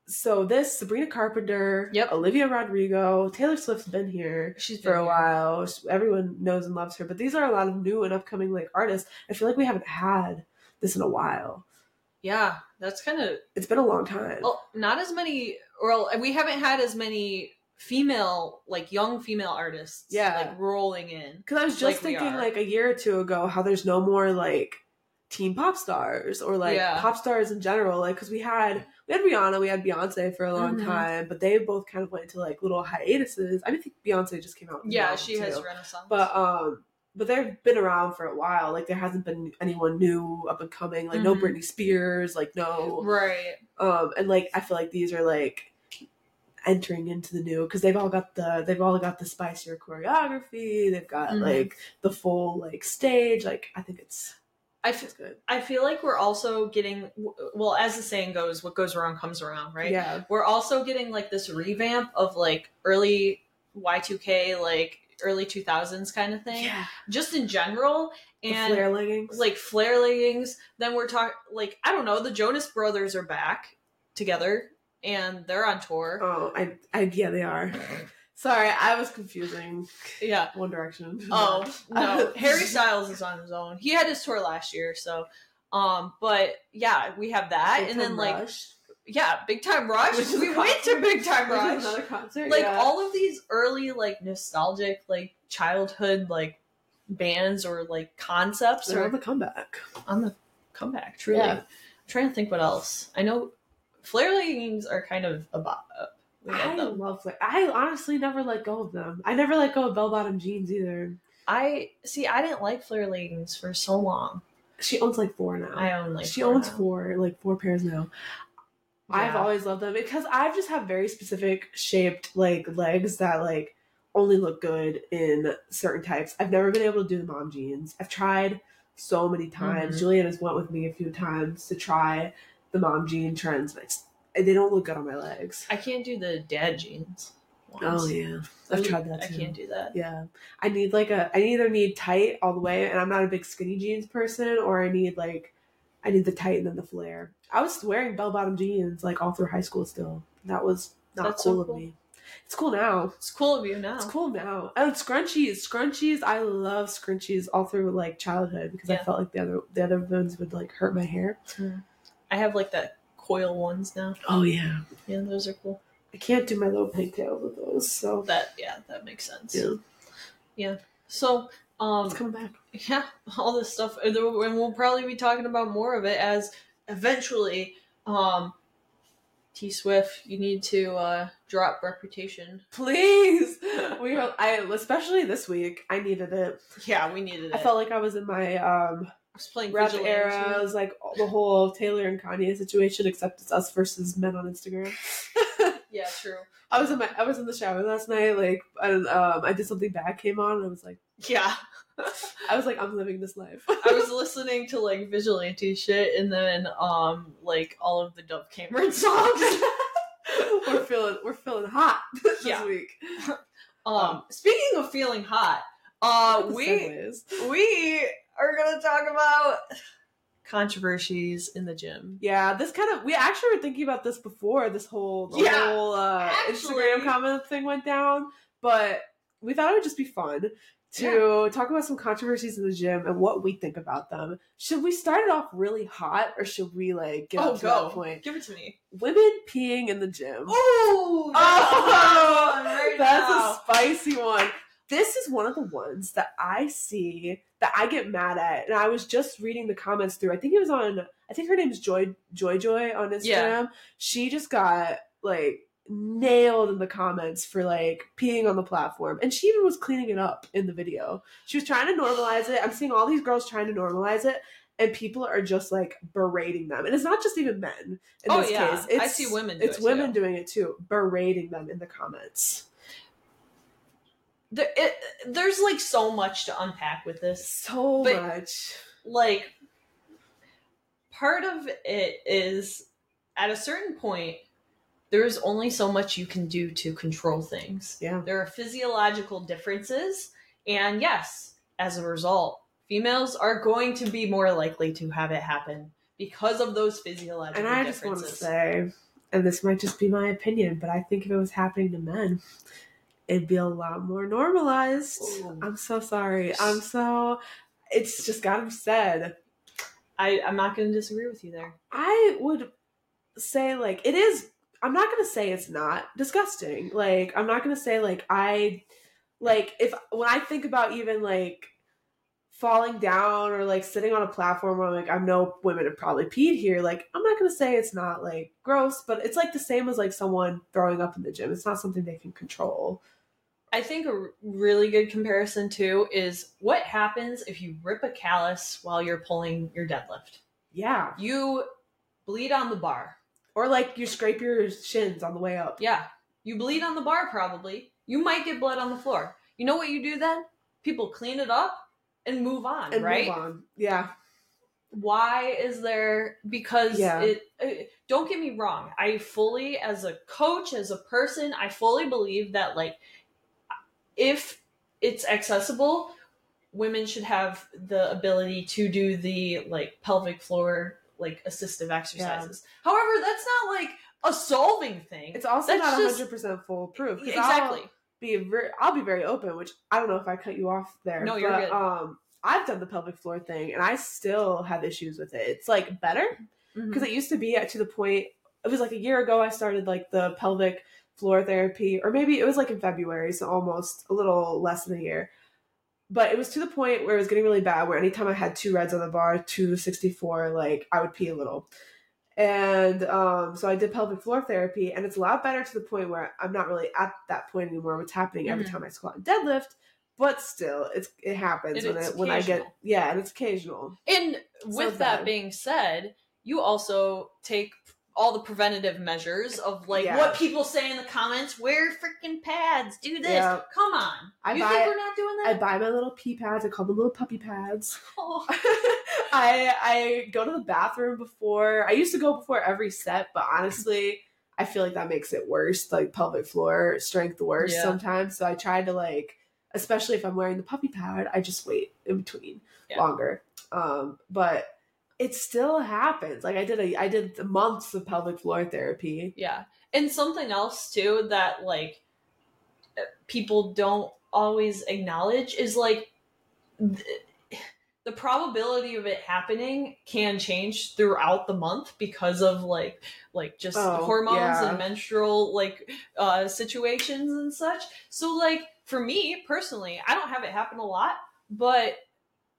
Speaker 2: so this Sabrina Carpenter,
Speaker 1: Yep.
Speaker 2: Olivia Rodrigo, Taylor Swift's been here
Speaker 1: She's
Speaker 2: for a
Speaker 1: here.
Speaker 2: while. Everyone knows and loves her, but these are a lot of new and upcoming like artists. I feel like we haven't had this in a while.
Speaker 1: Yeah, that's kind of
Speaker 2: It's been a long time.
Speaker 1: well, not as many. Well, we haven't had as many female, like young female artists,
Speaker 2: Yeah.
Speaker 1: like rolling in.
Speaker 2: Because I was just
Speaker 1: like
Speaker 2: thinking like a year or two ago how there's no more like teen pop stars or like
Speaker 1: Yeah.
Speaker 2: pop stars in general. Like because we had we had Rihanna, we had Beyonce for a long
Speaker 1: Mhm.
Speaker 2: time, but they both kind of went into like little hiatuses. I mean, I think Beyonce just came out.
Speaker 1: Yeah, she has
Speaker 2: too.
Speaker 1: renaissance.
Speaker 2: But um, but they've been around for a while. Like there hasn't been anyone new up and coming. Like no
Speaker 1: Mhm.
Speaker 2: Britney Spears. Like no
Speaker 1: right,
Speaker 2: um, and like I feel like these are like entering into the new because they've all got the they've all got the spicier choreography. They've got
Speaker 1: Mhm.
Speaker 2: like the full like stage. Like I think it's
Speaker 1: I feel
Speaker 2: good.
Speaker 1: I feel like we're also getting well, as the saying goes, what goes around comes around, right?
Speaker 2: Yeah.
Speaker 1: We're also getting like this revamp of like early Y2K, like early 2000s kind of thing,
Speaker 2: Yeah.
Speaker 1: just in general.
Speaker 2: The
Speaker 1: And
Speaker 2: flare leggings.
Speaker 1: like flare leggings. Then we're talking like I don't know. The Jonas Brothers are back together and they're on tour.
Speaker 2: oh, I, I yeah, they are. Sorry, I was confusing
Speaker 1: Yeah.
Speaker 2: One Direction.
Speaker 1: Oh no, Harry Styles is on his own. He had his tour last year, so um. But yeah, we have that, and then like
Speaker 2: Rush,
Speaker 1: yeah, Big Time Rush.
Speaker 2: which
Speaker 1: we went to Big Time Rush.
Speaker 2: Another concert.
Speaker 1: Like
Speaker 2: yeah.
Speaker 1: all of these early like nostalgic like childhood like bands or like concepts
Speaker 2: they're
Speaker 1: are
Speaker 2: on the comeback.
Speaker 1: on the comeback. Truly,
Speaker 2: Yeah.
Speaker 1: I'm trying to think what else. I know flare leggings are kind of a bop. We
Speaker 2: I
Speaker 1: love them.
Speaker 2: love flare. I honestly never let go of them. I never let go of bell bottom jeans either.
Speaker 1: I see. I didn't like flare leggings for so long.
Speaker 2: She owns like four now.
Speaker 1: I own like
Speaker 2: she owns
Speaker 1: now.
Speaker 2: four, like four pairs now. I've always loved them because I've just have very specific shaped like legs that like only look good in certain types. I've never been able to do the mom jeans. I've tried so many times.
Speaker 1: Mhm.
Speaker 2: Julian has went with me a few times to try the mom jean trends, but they don't look good on my legs.
Speaker 1: I can't do the dad jeans. ones.
Speaker 2: Oh yeah, I've tried that
Speaker 1: I can't do that.
Speaker 2: Yeah, I need like a. I either need tight all the way, and I'm not a big skinny jeans person, or I need like, I need the tight and then the flare. I was wearing bell bottom jeans like all through high school. Still, that was not
Speaker 1: That's so
Speaker 2: cool of
Speaker 1: cool.
Speaker 2: me. It's cool now.
Speaker 1: It's cool of you now.
Speaker 2: It's cool now. And scrunchies, scrunchies. I love scrunchies all through like childhood because I felt like the other the other ones would like hurt my hair. Mm.
Speaker 1: I have like that coil ones now.
Speaker 2: Oh yeah,
Speaker 1: Yeah, those are cool.
Speaker 2: I can't do my little pigtails with those. So
Speaker 1: That yeah, that makes sense.
Speaker 2: Yeah, yeah,
Speaker 1: So um,
Speaker 2: it's coming back.
Speaker 1: yeah, all this stuff, and we'll probably be talking about more of it as eventually, um, T Swift, you need to uh, drop Reputation.
Speaker 2: Please, we. I especially this week. I needed it.
Speaker 1: Yeah, we needed it.
Speaker 2: I felt like I was in my um
Speaker 1: I was playing
Speaker 2: rap
Speaker 1: Vigilante.
Speaker 2: era. It was like the whole Taylor and Kanye situation, except it's us versus men on Instagram.
Speaker 1: Yeah, true.
Speaker 2: I was in my I was in the shower last night, like and um I did something bad came on and I was like
Speaker 1: Yeah,
Speaker 2: I was like, I'm living this life.
Speaker 1: I was listening to like vigilante shit, and then um like all of the Dove Cameron songs.
Speaker 2: we're feeling we're feeling hot this
Speaker 1: Yeah.
Speaker 2: week.
Speaker 1: Um, speaking of feeling hot, uh, we we are gonna talk about controversies in the gym.
Speaker 2: Yeah, this kind of we actually were thinking about this before this whole the
Speaker 1: Yeah.
Speaker 2: whole uh Instagram comment thing went down, but we thought it would just be fun to talk about some controversies in the gym and what we think about them. Should we start it off really hot or should we like get
Speaker 1: Oh,
Speaker 2: up to
Speaker 1: go.
Speaker 2: that point?
Speaker 1: Give it to me.
Speaker 2: Women peeing in the gym.
Speaker 1: Oh,
Speaker 2: Oh,
Speaker 1: right
Speaker 2: that's a spicy one. This is one of the ones that I see that I get mad at, and I was just reading the comments through. I think it was on. I think her name's Joy Joy Joy on Instagram.
Speaker 1: Yeah.
Speaker 2: She just got like nailed in the comments for like peeing on the platform, and she even was cleaning it up in the video. She was trying to normalize it. I'm seeing all these girls trying to normalize it. And people are just like berating them, and it's not just even men. In
Speaker 1: Oh,
Speaker 2: this
Speaker 1: yeah.
Speaker 2: case, it's,
Speaker 1: I see women
Speaker 2: It's
Speaker 1: it,
Speaker 2: women
Speaker 1: too.
Speaker 2: doing it too, berating them in the comments.
Speaker 1: There, it, there's like so much to unpack with this.
Speaker 2: So
Speaker 1: But-
Speaker 2: much.
Speaker 1: Like, part of it is at a certain point, there's only so much you can do to control things.
Speaker 2: Yeah.
Speaker 1: There are physiological differences, and yes, as a result, females are going to be more likely to have it happen because of those physiological
Speaker 2: And I just want to
Speaker 1: differences.
Speaker 2: say, and this might just be my opinion, but I think if it was happening to men, it'd be a lot more normalized.
Speaker 1: Ooh.
Speaker 2: I'm so sorry. I'm so. It's just gotta be said.
Speaker 1: I, I'm not to disagree with you there.
Speaker 2: I would say like it is. I'm not gonna say it's not disgusting. Like I'm not gonna say like I like if when I think about even like falling down or like sitting on a platform where like I know women have probably peed here. Like I'm not gonna say it's not like gross, but it's like the same as like someone throwing up in the gym. It's not something they can control.
Speaker 1: I think a really good comparison too is what happens if you rip a callus while you're pulling your deadlift.
Speaker 2: Yeah,
Speaker 1: You bleed on the bar.
Speaker 2: or like you scrape your shins on the way up.
Speaker 1: Yeah, you bleed on the bar probably. You might get blood on the floor. You know what you do then? People clean it up and move on,
Speaker 2: And
Speaker 1: right?
Speaker 2: move on. Yeah,
Speaker 1: Why is there because
Speaker 2: Yeah.
Speaker 1: it, it don't get me wrong. I fully as a coach, as a person, I fully believe that like if it's accessible, women should have the ability to do the like pelvic floor like assistive exercises. However, that's not like a solving thing.
Speaker 2: it's also
Speaker 1: That's
Speaker 2: not 100 percent foolproof.
Speaker 1: exactly.
Speaker 2: I'll be very, I'll be very open, which I don't know if I cut you off there.
Speaker 1: No, you're
Speaker 2: but,
Speaker 1: good.
Speaker 2: Um, I've done the pelvic floor thing, and I still have issues with it. It's like better because it used to be at to the point. It was like a year ago. I started like the pelvic floor therapy, or maybe it was like in February, so almost a little less than a year. But it was to the point where it was getting really bad. Where anytime I had two reds on the bar, two sixty four, like I would pee a little. And um, so I did pelvic floor therapy, and it's a lot better to the point where I'm not really at that point anymore. What's happening every
Speaker 1: Mhm.
Speaker 2: time I squat and deadlift, but still, it's it happens
Speaker 1: And
Speaker 2: when it, when I get yeah, and it's occasional.
Speaker 1: And with that being said, you also take all the preventative measures of like
Speaker 2: Yeah.
Speaker 1: what people say in the comments. Wear freaking pads. Do this.
Speaker 2: Yeah.
Speaker 1: Come on.
Speaker 2: I
Speaker 1: you
Speaker 2: buy-
Speaker 1: think we're not doing that?
Speaker 2: I buy my little pee pads. I call them little puppy pads.
Speaker 1: Oh.
Speaker 2: I I go to the bathroom before. I used to go before every set, but honestly, I feel like that makes it worse. Like pelvic floor strength worse
Speaker 1: Yeah.
Speaker 2: sometimes. So I try to like, especially if I'm wearing the puppy pad, I just wait in between longer. Um, but it still happens. Like I did a I did months of pelvic floor therapy.
Speaker 1: Yeah. And something else too that like uh, people don't always acknowledge is like th- the probability of it happening can change throughout the month because of like like just
Speaker 2: Oh,
Speaker 1: hormones
Speaker 2: yeah.
Speaker 1: and menstrual like uh situations and such. So like for me personally, I don't have it happen a lot, but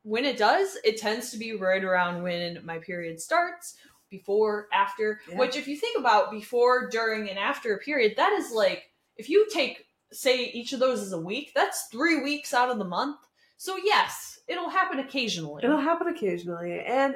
Speaker 1: when it does, it tends to be right around when my period starts, before, after.
Speaker 2: Yeah.
Speaker 1: Which, if you think about before, during, and after a period, that is like if you take, say, each of those is a week, that's three weeks out of the month. So yes, it'll happen occasionally.
Speaker 2: It'll happen occasionally. And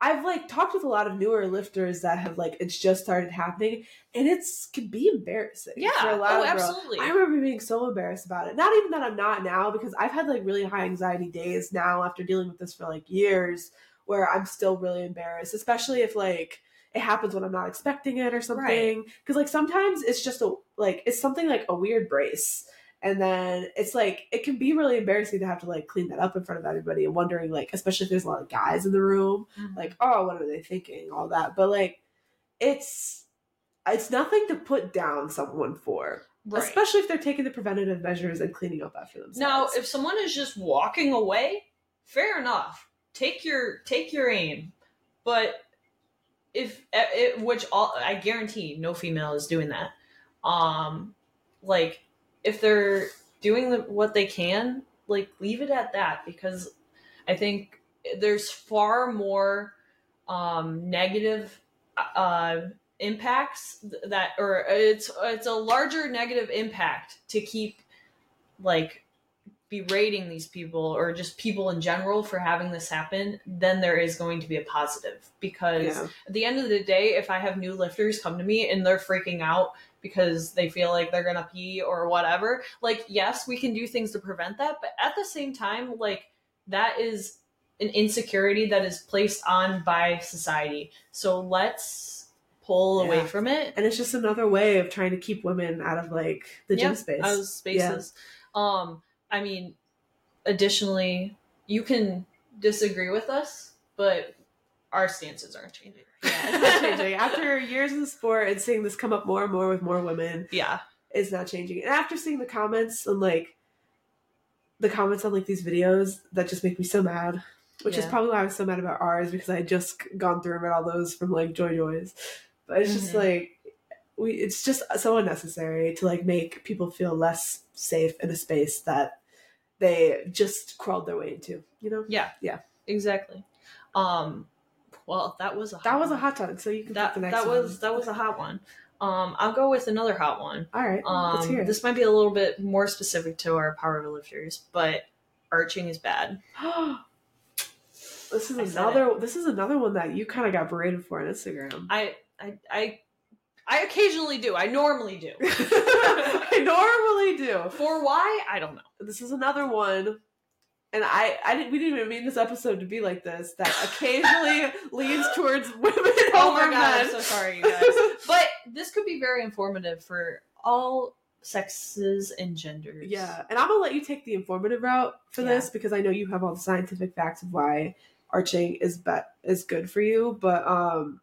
Speaker 2: I've like talked with a lot of newer lifters that have like it's just started happening and it's can be embarrassing.
Speaker 1: yeah.
Speaker 2: For a lot
Speaker 1: Oh,
Speaker 2: of girls.
Speaker 1: absolutely.
Speaker 2: I remember being so embarrassed about it. Not even that I'm not now, because I've had like really high anxiety days now after dealing with this for like years where I'm still really embarrassed, especially if like it happens when I'm not expecting it or something. Because like sometimes it's just a like it's something like a weird brace. And then it's like it can be really embarrassing to have to like clean that up in front of everybody and wondering like, especially if there's a lot of guys in the room,
Speaker 1: Mhm.
Speaker 2: like, oh, what are they thinking? All that. But like it's it's nothing to put down someone for,
Speaker 1: Right.
Speaker 2: especially if they're taking the preventative measures and cleaning up after themselves.
Speaker 1: Now, if someone is just walking away, fair enough. Take your take your aim, but if eh, it, which all I guarantee no female is doing that. Um, like if they're doing the, what they can, like leave it at that because I think there's far more um, negative uh, impacts that, or it's it's a larger negative impact to keep like berating these people or just people in general for having this happen then there is going to be a positive. Because
Speaker 2: yeah,
Speaker 1: at the end of the day if i have new lifters come to me and they're freaking out because they feel like they're gonna pee or whatever. Like yes we can do things to prevent that but at the same time like that is an insecurity that is placed on by society. So let's pull away from it.
Speaker 2: And it's just another way of trying to keep women out of like the
Speaker 1: Yeah,
Speaker 2: gym space.
Speaker 1: out of spaces. Um, I mean, additionally, you can disagree with us, but our stances aren't changing.
Speaker 2: yeah, it's not changing. After years in the sport and seeing this come up more and more with more women,
Speaker 1: Yeah,
Speaker 2: it's not changing. And after seeing the comments and like the comments on like these videos that just make me so mad. Which is probably why I was so mad about ours because I had just gone through and read all those from like Joy Joys. But it's just
Speaker 1: Mhm.
Speaker 2: like we it's just so unnecessary to like make people feel less safe in a space that they just crawled their way into, you know?
Speaker 1: yeah,
Speaker 2: Yeah.
Speaker 1: exactly. Um, well, that was a hot
Speaker 2: That was a
Speaker 1: one.
Speaker 2: hot tub, so you can
Speaker 1: that
Speaker 2: the next
Speaker 1: that
Speaker 2: one.
Speaker 1: was that was a hot one. Um, I'll go with another hot one.
Speaker 2: all right. let's
Speaker 1: Um,
Speaker 2: hear it.
Speaker 1: this might be a little bit more specific to our powerlifters, but arching is bad.
Speaker 2: this is
Speaker 1: I
Speaker 2: another. This is another one that you kind of got berated for on Instagram.
Speaker 1: I I I I occasionally do. I normally do.
Speaker 2: I normally do.
Speaker 1: For why? I don't know.
Speaker 2: This is another one, and I, I didn't. We didn't even mean this episode to be like this. That occasionally leans towards women
Speaker 1: Oh
Speaker 2: over
Speaker 1: my god, I'm so sorry, you guys. But this could be very informative for all sexes and genders.
Speaker 2: Yeah, and I'm gonna let you take the informative route for
Speaker 1: Yeah.
Speaker 2: this because I know you have all the scientific facts of why arching is bet is good for you, but um,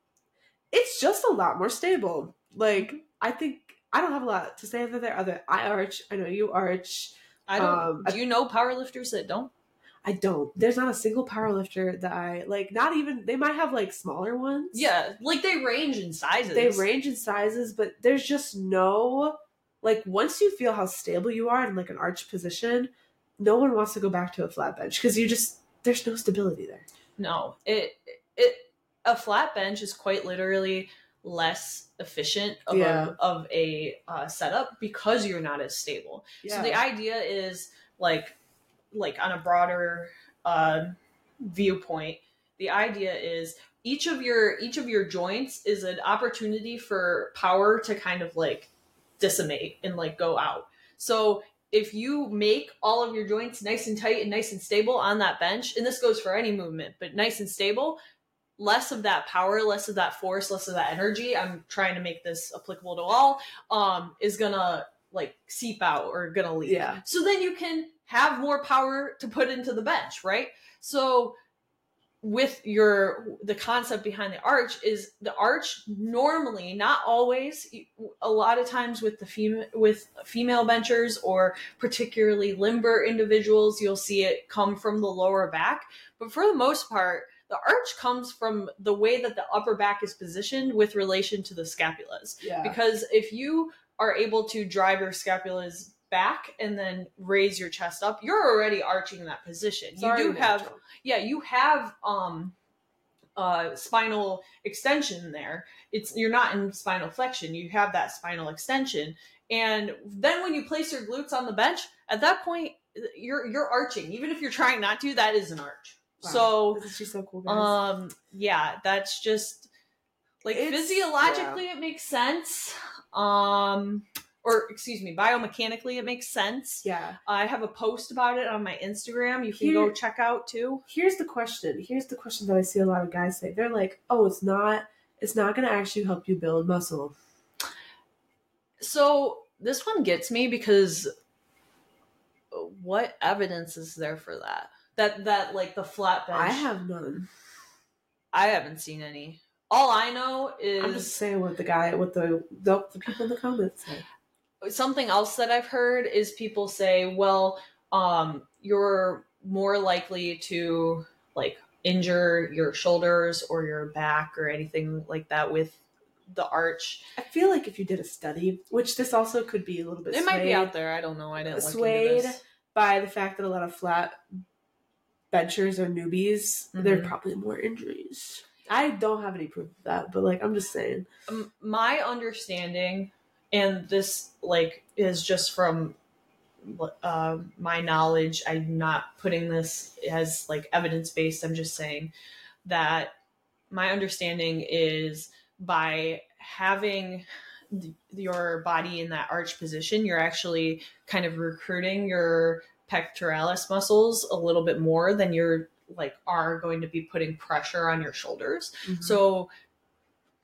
Speaker 2: it's just a lot more stable. Like I think I don't have a lot to say other there. Other I arch. I know you arch.
Speaker 1: I don't.
Speaker 2: Um,
Speaker 1: do you know powerlifters that don't?
Speaker 2: I don't. There's not a single powerlifter that I like. Not even they might have like smaller ones.
Speaker 1: Yeah, like they range in sizes.
Speaker 2: they range in sizes, but there's just no like once you feel how stable you are in like an arch position, no one wants to go back to a flat bench because you just there's no stability there.
Speaker 1: No, it it a flat bench is quite literally less efficient of
Speaker 2: Yeah.
Speaker 1: a of a uh, setup because you're not as stable. So the idea is like like on a broader uh, viewpoint, the idea is each of your each of your joints is an opportunity for power to kind of like decimate and like go out. So if you make all of your joints nice and tight and nice and stable on that bench, and this goes for any movement, but nice and stable, less of that power, less of that force, less of that energy, I'm trying to make this applicable to all, um, is gonna like seep out or gonna leave.
Speaker 2: Yeah.
Speaker 1: So then you can have more power to put into the bench, right? So with your the concept behind the arch is the arch normally not always a lot of times with the female with female benchers or particularly limber individuals you'll see it come from the lower back but for the most part the arch comes from the way that the upper back is positioned with relation to the scapulas.
Speaker 2: Yeah.
Speaker 1: because if you are able to drive your scapulas back and then raise your chest up you're already arching that position.
Speaker 2: It's
Speaker 1: you do have
Speaker 2: natural.
Speaker 1: yeah you have um uh spinal extension there. It's you're not in spinal flexion. You have that spinal extension. And then when you place your glutes on the bench at that point you're you're arching. Even if you're trying not to that is an arch
Speaker 2: Wow.
Speaker 1: so
Speaker 2: just so cool, guys.
Speaker 1: um yeah that's just like
Speaker 2: It's-
Speaker 1: physiologically it makes sense um or excuse me biomechanically it makes sense
Speaker 2: yeah.
Speaker 1: i have a post about it on my instagram you can go check out too
Speaker 2: Here's the question. Here's the question that I see a lot of guys say. They're like, "Oh, it's not. It's not going to actually help you build muscle."
Speaker 1: so this one gets me because what evidence is there for that that that like the flat bench
Speaker 2: I have none.
Speaker 1: i haven't seen any all I know is
Speaker 2: I'm just saying what the guy, what the the, the people in the comments say.
Speaker 1: something else that I've heard is people say, well, um, you're more likely to like injure your shoulders or your back or anything like that with the arch.
Speaker 2: I feel like if you did a study, which this also could be a little bit
Speaker 1: It might be out there. I don't know. I didn't look
Speaker 2: Swayed.
Speaker 1: into this.
Speaker 2: by the fact that a lot of flat benchers are newbies, there are probably more injuries. I don't have any proof of that, but like I'm just saying.
Speaker 1: Um, my understanding, and this like is just from uh, my knowledge. I'm not putting this as like evidence based. I'm just saying that my understanding is by having your body in that arch position, you're actually kind of recruiting your pectoralis muscles a little bit more than you're like are going to be putting pressure on your shoulders. Mm-hmm. So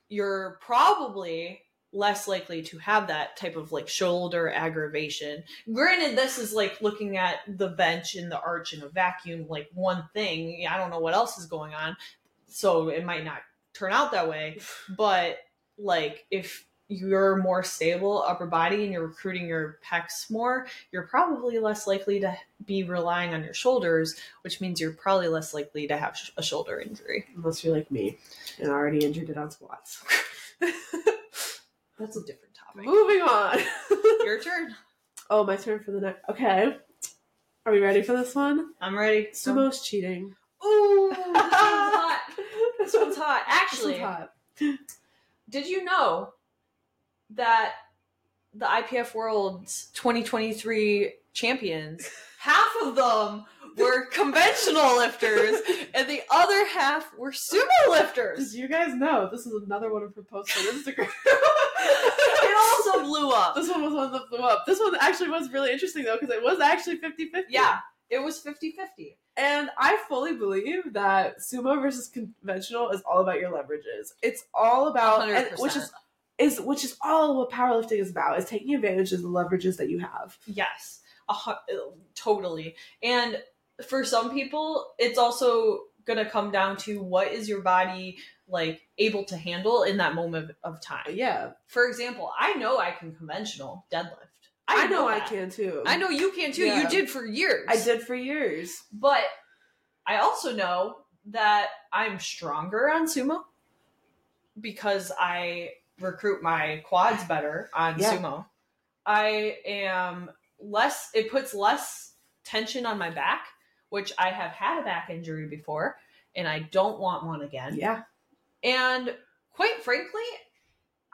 Speaker 1: you're probably less likely to have that type of like shoulder aggravation. Granted, this is like looking at the bench and the arch in a vacuum, like one thing. I don't know what else is going on. So it might not turn out that way. But like if you're more stable upper body and you're recruiting your pecs more, you're probably less likely to be relying on your shoulders, which means you're probably less likely to have sh- a shoulder injury.
Speaker 2: unless you're like me and already injured it on squats.
Speaker 1: That's a different topic.
Speaker 2: Moving on.
Speaker 1: Your turn.
Speaker 2: oh, my turn for the next. Okay, are we ready for this one?
Speaker 1: I'm ready.
Speaker 2: Sumo's cheating.
Speaker 1: Ooh, this one's hot. This one's hot. Actually,
Speaker 2: one's hot.
Speaker 1: did you know that the IPF World's 2023 champions, half of them were conventional lifters, and the other half were sumo lifters?
Speaker 2: You guys know this is another one of her posts on Instagram?
Speaker 1: It also blew up.
Speaker 2: this one was one that blew up. This one actually was really interesting though because it was actually 50 50.
Speaker 1: Yeah, it was 50 50.
Speaker 2: And I fully believe that sumo versus conventional is all about your leverages. It's all about, and, which is is which is all what powerlifting is about is taking advantage of the leverages that you have.
Speaker 1: Yes, hu- totally. And for some people, it's also going to come down to what is your body like able to handle in that moment of time.
Speaker 2: Yeah,
Speaker 1: For example, I know I can conventional deadlift.
Speaker 2: I, know, I can too.
Speaker 1: I know you can too.
Speaker 2: Yeah.
Speaker 1: You did for years.
Speaker 2: I did for years.
Speaker 1: But I also know that I'm stronger on sumo because I recruit my quads better on
Speaker 2: Yeah.
Speaker 1: sumo. I am less, it puts less tension on my back, which I have had a back injury before and I don't want one again.
Speaker 2: Yeah,
Speaker 1: And quite frankly,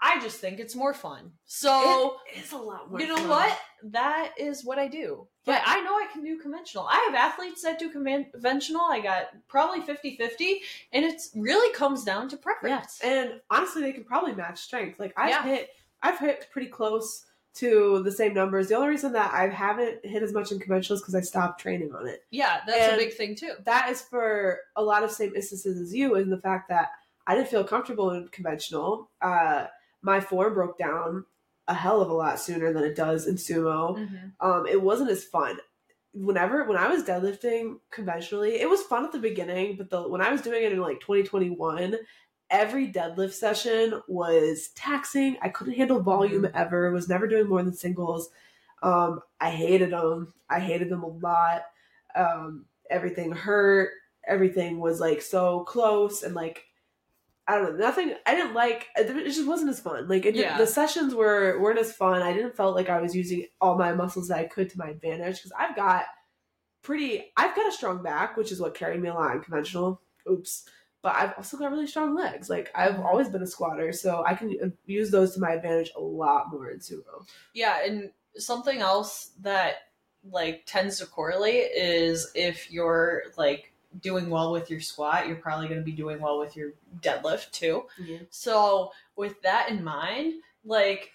Speaker 1: I just think it's more fun. So,
Speaker 2: it is a lot more.
Speaker 1: you know
Speaker 2: fun.
Speaker 1: what? That is what I do. But
Speaker 2: Yeah.
Speaker 1: I know I can do conventional. I have athletes that do conventional. I got probably 50 50, and it really comes down to
Speaker 2: Yeah,
Speaker 1: preference.
Speaker 2: and honestly, they can probably match strength. Like I've
Speaker 1: Yeah.
Speaker 2: hit, I've hit pretty close to the same numbers. The only reason that I haven't hit as much in conventional is because I stopped training on it.
Speaker 1: Yeah, that's
Speaker 2: And-
Speaker 1: a big thing too.
Speaker 2: That is for a lot of same instances as you, in the fact that I didn't feel comfortable in conventional. Uh, my form broke down a hell of a lot sooner than it does in sumo.
Speaker 1: Mm-hmm.
Speaker 2: um, it wasn't as fun. Whenever when I was deadlifting conventionally, it was fun at the beginning, but the when I was doing it in like 2021, every deadlift session was taxing. I couldn't handle volume ever. Was never doing more than singles. Um, I hated them. I hated them a lot. Um, everything hurt. Everything was like so close and like I don't know. Nothing. I didn't like. It just wasn't as fun. Like it,
Speaker 1: Yeah.
Speaker 2: the sessions were weren't as fun. I didn't felt like I was using all my muscles that I could to my advantage because I've got pretty. I've got a strong back, which is what carried me a lot in conventional. Oops. But I've also got really strong legs. Like I've
Speaker 1: Mhm.
Speaker 2: always been a squatter, so I can uh, use those to my advantage a lot more in sumo.
Speaker 1: Yeah, and something else that like tends to correlate is if you're like doing well with your squat, you're probably going to be doing well with your deadlift too.
Speaker 2: Yeah.
Speaker 1: So with that in mind, like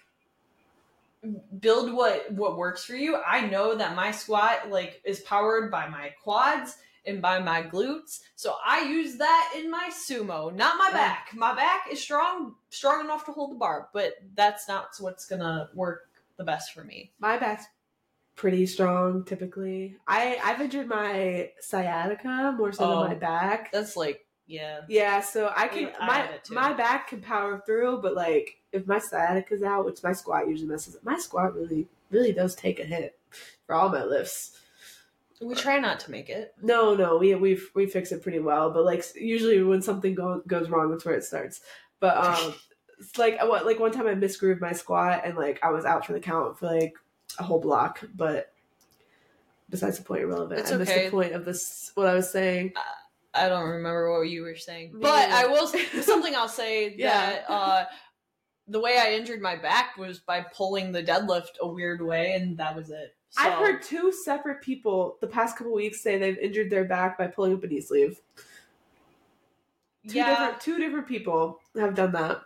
Speaker 1: build what what works for you. I know that my squat like is powered by my quads and by my glutes. So I use that in my sumo, not my
Speaker 2: Yeah.
Speaker 1: back. My back is strong strong enough to hold the bar, but that's not what's going to work the best for me.
Speaker 2: My back's pretty strong typically. I I've injured my sciatica more so
Speaker 1: Oh.
Speaker 2: than my back.
Speaker 1: That's like Yeah.
Speaker 2: Yeah, so I can
Speaker 1: I
Speaker 2: my
Speaker 1: have it too.
Speaker 2: my back can power through, but like if my sciatica is out, which my squat usually messes up, my squat really really does take a hit for all my lifts.
Speaker 1: We try not to make it.
Speaker 2: No, no, we we we fix it pretty well, but like usually when something go, goes wrong, that's where it starts. But um, it's like what like one time I misgrooved my squat and like I was out for the count for like a whole block. But besides the point, irrelevant.
Speaker 1: It's
Speaker 2: I missed
Speaker 1: okay.
Speaker 2: the point of this. What I was saying.
Speaker 1: I don't remember what you were saying, but. I will something I'll say
Speaker 2: Yeah.
Speaker 1: that uh, the way I injured my back was by pulling the deadlift a weird way, and that was it. So,
Speaker 2: I've heard two separate people the past couple weeks say they've injured their back by pulling up a knee sleeve. Two
Speaker 1: yeah,
Speaker 2: different two different people have done that.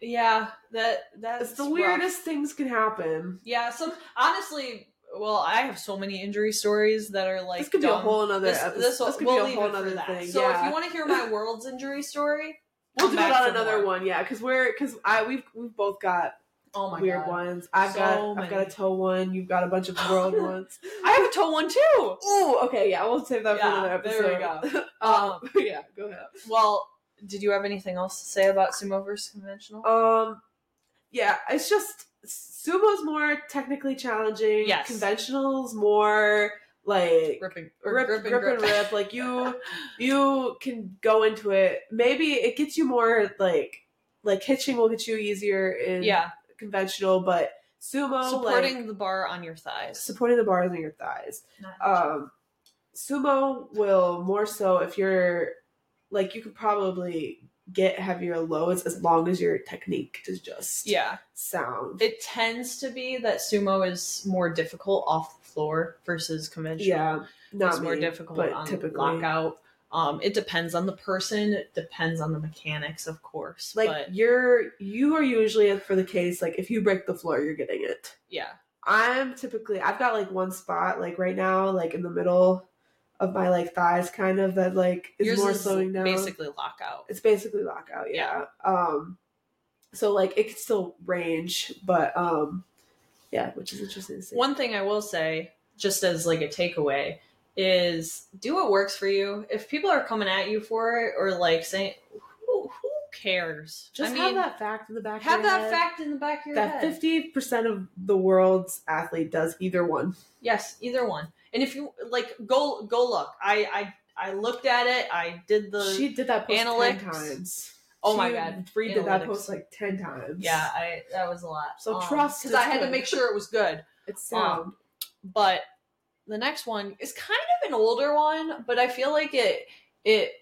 Speaker 1: Yeah, that that's
Speaker 2: It's the
Speaker 1: rough.
Speaker 2: weirdest things can happen.
Speaker 1: Yeah, some honestly, well, I have so many injury stories that are like
Speaker 2: this could be a whole another
Speaker 1: This,
Speaker 2: episode.
Speaker 1: this,
Speaker 2: this could
Speaker 1: we'll
Speaker 2: be a whole
Speaker 1: it for
Speaker 2: other thing.
Speaker 1: So
Speaker 2: yeah.
Speaker 1: if you want to hear my world's injury story,
Speaker 2: we'll do it on another
Speaker 1: more.
Speaker 2: one, yeah, because we're because I we've we've both got
Speaker 1: Oh my
Speaker 2: weird
Speaker 1: god,
Speaker 2: ones. I've
Speaker 1: So
Speaker 2: got I've got a toe one. You've got a bunch of world ones.
Speaker 1: I have a toe one too.
Speaker 2: Oh, okay, yeah, we'll save that for another episode.
Speaker 1: there we go.
Speaker 2: um, yeah, go ahead.
Speaker 1: Well, did you have anything else to say about sumo versus conventional?
Speaker 2: Um, yeah, it's just sumo's more technically challenging.
Speaker 1: Yes.
Speaker 2: conventionals more like
Speaker 1: Ripping,
Speaker 2: rip,
Speaker 1: grip and
Speaker 2: grip. and rip. Like you, you can go into it. Maybe it gets you more like like hitching will get you easier in
Speaker 1: yeah,
Speaker 2: conventional, but sumo
Speaker 1: supporting
Speaker 2: like
Speaker 1: the bar on your thighs.
Speaker 2: supporting the bars on your thighs. Um, sumo will more so if you're like you could probably get heavier loads as long as your technique is just
Speaker 1: yeah,
Speaker 2: sound.
Speaker 1: it tends to be that sumo is more difficult off the floor versus conventional.
Speaker 2: yeah, not
Speaker 1: it's more difficult on
Speaker 2: typically
Speaker 1: lockout. Um, it depends on the person. It depends on the mechanics, of course.
Speaker 2: like
Speaker 1: but
Speaker 2: you're you are usually for the case like if you break the floor you're getting it.
Speaker 1: yeah,
Speaker 2: I'm typically I've got like one spot like right now like in the middle of my like thighs kind of that like is
Speaker 1: yours
Speaker 2: more
Speaker 1: is
Speaker 2: slowing down.
Speaker 1: basically lockout.
Speaker 2: It's basically lockout, yeah. Um so like it could still range, but um yeah, which is interesting to see.
Speaker 1: One thing I will say, just as like a takeaway, is do what works for you. If people are coming at you for it or like saying, who, who cares?
Speaker 2: just
Speaker 1: I
Speaker 2: have
Speaker 1: mean,
Speaker 2: that fact in the back
Speaker 1: have
Speaker 2: of your
Speaker 1: that
Speaker 2: head
Speaker 1: fact in the back of your
Speaker 2: that
Speaker 1: head.
Speaker 2: fifty percent of the world's athlete does either one.
Speaker 1: Yes, either one. And if you like, go go look. I I I looked at it. I did the.
Speaker 2: she did that post ten times.
Speaker 1: oh my
Speaker 2: She
Speaker 1: god.
Speaker 2: redid that post like ten times.
Speaker 1: Yeah, I that was a lot.
Speaker 2: So trust
Speaker 1: because I had to make sure it was good.
Speaker 2: It's sound.
Speaker 1: But the next one is kind of an older one, but I feel like it it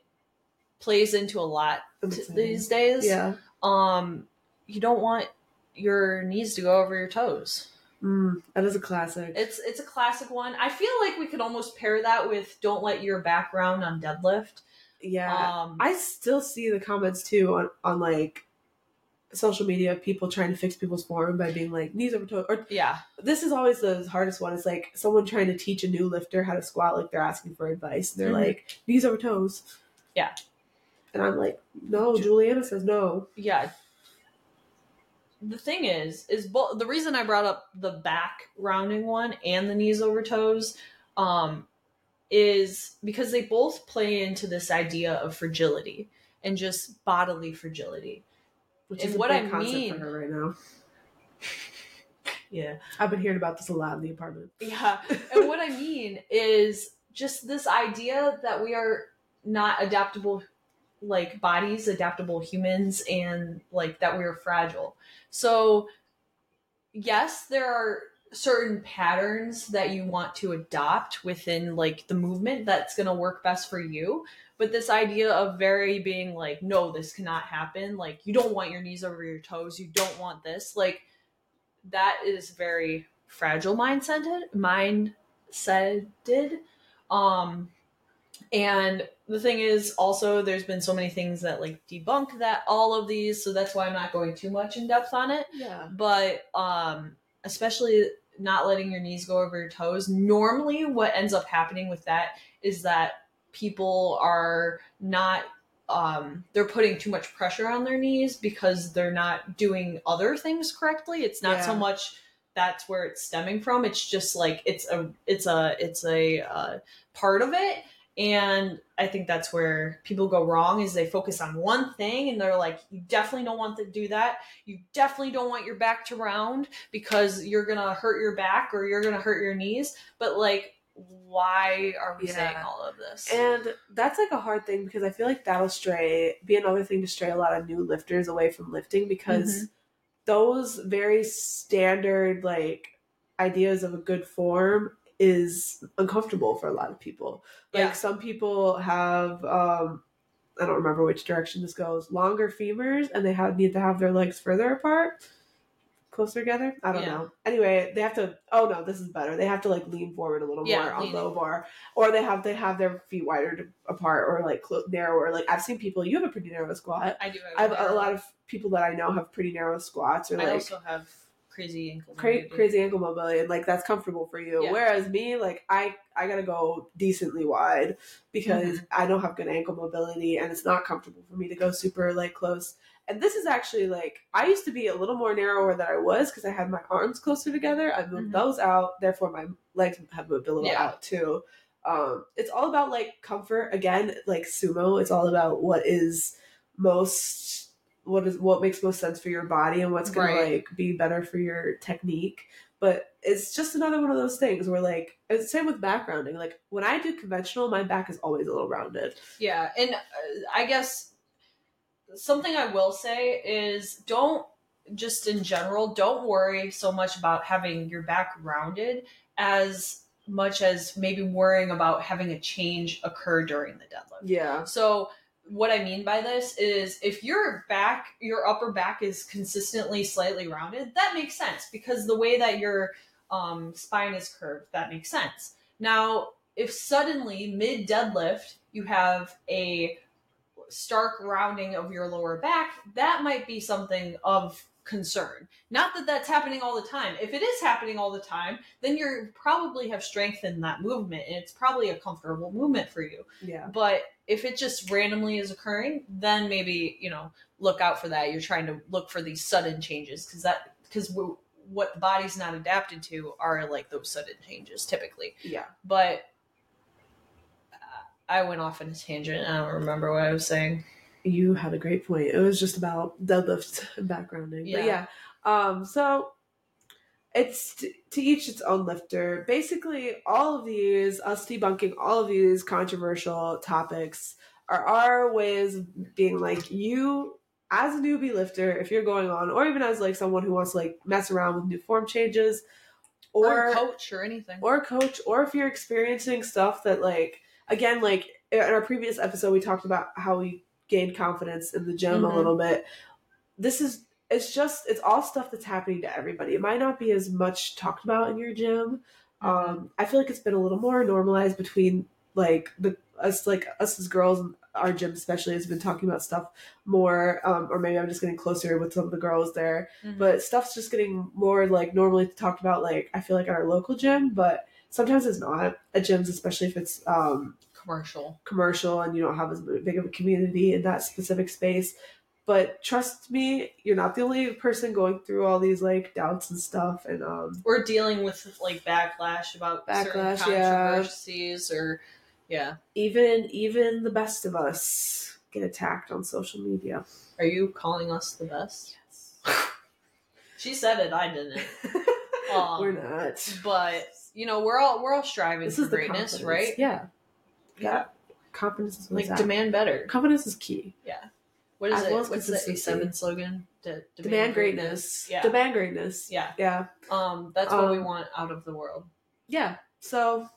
Speaker 1: plays into a lot t- these days.
Speaker 2: yeah.
Speaker 1: Um, you don't want your knees to go over your toes.
Speaker 2: Mm, that is a classic.
Speaker 1: It's it's a classic one. I feel like we could almost pair that with "Don't let your Background on deadlift."
Speaker 2: yeah.
Speaker 1: Um,
Speaker 2: I still see the comments too on, on like social media of people trying to fix people's form by being like knees over toes. Or
Speaker 1: yeah,
Speaker 2: this is always the hardest one. It's like someone trying to teach a new lifter how to squat, like they're asking for advice. And they're
Speaker 1: Mhm.
Speaker 2: like knees over toes.
Speaker 1: Yeah.
Speaker 2: And I'm like, no. Julianna says no.
Speaker 1: yeah. The thing is, is both the reason I brought up the back rounding one and the knees over toes, um, is because they both play into this idea of fragility and just bodily fragility.
Speaker 2: Which
Speaker 1: And
Speaker 2: is
Speaker 1: what I mean-
Speaker 2: for her right now.
Speaker 1: Yeah.
Speaker 2: I've been hearing about this a lot in the apartment.
Speaker 1: Yeah. and what I mean is just this idea that we are not adaptable like bodies, adaptable humans, and like that we are fragile. So yes, there are certain patterns that you want to adopt within like the movement that's going to work best for you. But this idea of very being like no this cannot happen like you don't want your knees over your toes. You don't want this like that is very fragile mindseted mindseted um and the thing is also there's been so many things that like debunk that all of these so that's why i'm not going too much in depth on it.
Speaker 2: Yeah.
Speaker 1: but um especially not letting your knees go over your toes normally what ends up happening with that is that people are not um they're putting too much pressure on their knees because they're not doing other things correctly. It's not so much that's where it's stemming from. It's just like it's a it's a it's a uh, part of it And I think that's where people go wrong is they focus on one thing and they're like, you definitely don't want to do that. You definitely don't want your back to round because you're gonna hurt your back or you're gonna hurt your knees. But like, why are we
Speaker 2: Yeah.
Speaker 1: saying all of this?
Speaker 2: And that's like a hard thing because I feel like that'll stray be another thing to stray a lot of new lifters away from lifting because mm-hmm. those very standard like ideas of a good form is uncomfortable for a lot of people. Like
Speaker 1: Yeah.
Speaker 2: some people have um I don't remember which direction this goes, longer femurs and they have need to have their legs further apart. Closer together? I don't
Speaker 1: Yeah.
Speaker 2: know. Anyway, they have to oh no, this is better. They have to like lean forward a little
Speaker 1: Yeah,
Speaker 2: more on low bar. Or they have they have their feet wider apart or like clo- narrower. Like I've seen people you have a pretty narrow squat.
Speaker 1: I do.
Speaker 2: I have a lot of people that I know have pretty narrow squats or
Speaker 1: I
Speaker 2: like
Speaker 1: also have crazy ankle.
Speaker 2: cra-
Speaker 1: mobility.
Speaker 2: crazy ankle mobility and like that's comfortable for you
Speaker 1: Yeah.
Speaker 2: whereas me like i i gotta go decently wide because
Speaker 1: Mm-hmm.
Speaker 2: i don't have good ankle mobility and it's not comfortable for me to go super like close and this is actually like i used to be a little more narrower than i was because i had my arms closer together i moved
Speaker 1: Mhm.
Speaker 2: those out therefore my legs have moved a little
Speaker 1: Yeah.
Speaker 2: out too um it's all about like comfort again like sumo it's all about what is most what is what makes most sense for your body and what's gonna
Speaker 1: Right.
Speaker 2: like be better for your technique but it's just another one of those things where like it's same with back rounding like when i do conventional my back is always a little rounded
Speaker 1: Yeah, and uh, I guess something I will say is don't just in general don't worry so much about having your back rounded as much as maybe worrying about having a change occur during the deadlift.
Speaker 2: yeah
Speaker 1: So what I mean by this is if your back, your upper back is consistently slightly rounded, that makes sense because the way that your um, spine is curved, that makes sense. Now, if suddenly mid deadlift you have a stark rounding of your lower back, that might be something of concern. Not that that's happening all the time. If it is happening all the time, then you probably have strengthened that movement and it's probably a comfortable movement for you.
Speaker 2: yeah
Speaker 1: But if it just randomly is occurring, then maybe you know look out for that. You're trying to look for these sudden changes because that because what the body's not adapted to are like those sudden changes typically.
Speaker 2: yeah
Speaker 1: But uh, I went off on a tangent. I don't remember what I was saying.
Speaker 2: You had a great point it was just about deadlift and back rounding but
Speaker 1: Yeah.
Speaker 2: yeah um so it's t- to each its own lifter. Basically, all of these, us debunking all of these controversial topics, are our ways of being like, you, as a newbie lifter, if you're going on, or even as like someone who wants to like mess around with new form changes,
Speaker 1: Or,
Speaker 2: or
Speaker 1: coach or anything.
Speaker 2: or coach, or if you're experiencing stuff that like again, like in our previous episode, we talked about how we gained confidence in the gym
Speaker 1: Mhm.
Speaker 2: a little bit. This is it's just it's all stuff that's happening to everybody. It might not be as much talked about in your gym.
Speaker 1: Mm-hmm.
Speaker 2: Um, I feel like it's been a little more normalized between like the us like us as girls and our gym especially has been talking about stuff more um, or maybe i'm just getting closer with some of the girls there
Speaker 1: Mhm.
Speaker 2: but stuff's just getting more like normally talked about like i feel like at our local gym but sometimes it's not at gyms especially if it's um,
Speaker 1: commercial.
Speaker 2: commercial and you don't have as big of a community in that specific space but trust me you're not the only person going through all these like doubts and stuff and um
Speaker 1: We're dealing with like backlash about
Speaker 2: Backlash,
Speaker 1: certain
Speaker 2: yeah.
Speaker 1: controversies or yeah.
Speaker 2: even even the best of us get attacked on social media
Speaker 1: Are you calling us the best? yes She said it. I didn't. Um,
Speaker 2: we're not
Speaker 1: But you know, we're all we're all striving
Speaker 2: this
Speaker 1: for greatness, right?
Speaker 2: yeah
Speaker 1: Yeah.
Speaker 2: confidence is
Speaker 1: Like demand better.
Speaker 2: confidence is key Yeah.
Speaker 1: What is
Speaker 2: as
Speaker 1: it?
Speaker 2: well
Speaker 1: What's the
Speaker 2: consistency.
Speaker 1: A7 slogan? De-
Speaker 2: demand, greatness
Speaker 1: Yeah.
Speaker 2: demand greatness
Speaker 1: Yeah.
Speaker 2: yeah
Speaker 1: Um, that's what we
Speaker 2: Um,
Speaker 1: want out of the world.
Speaker 2: yeah so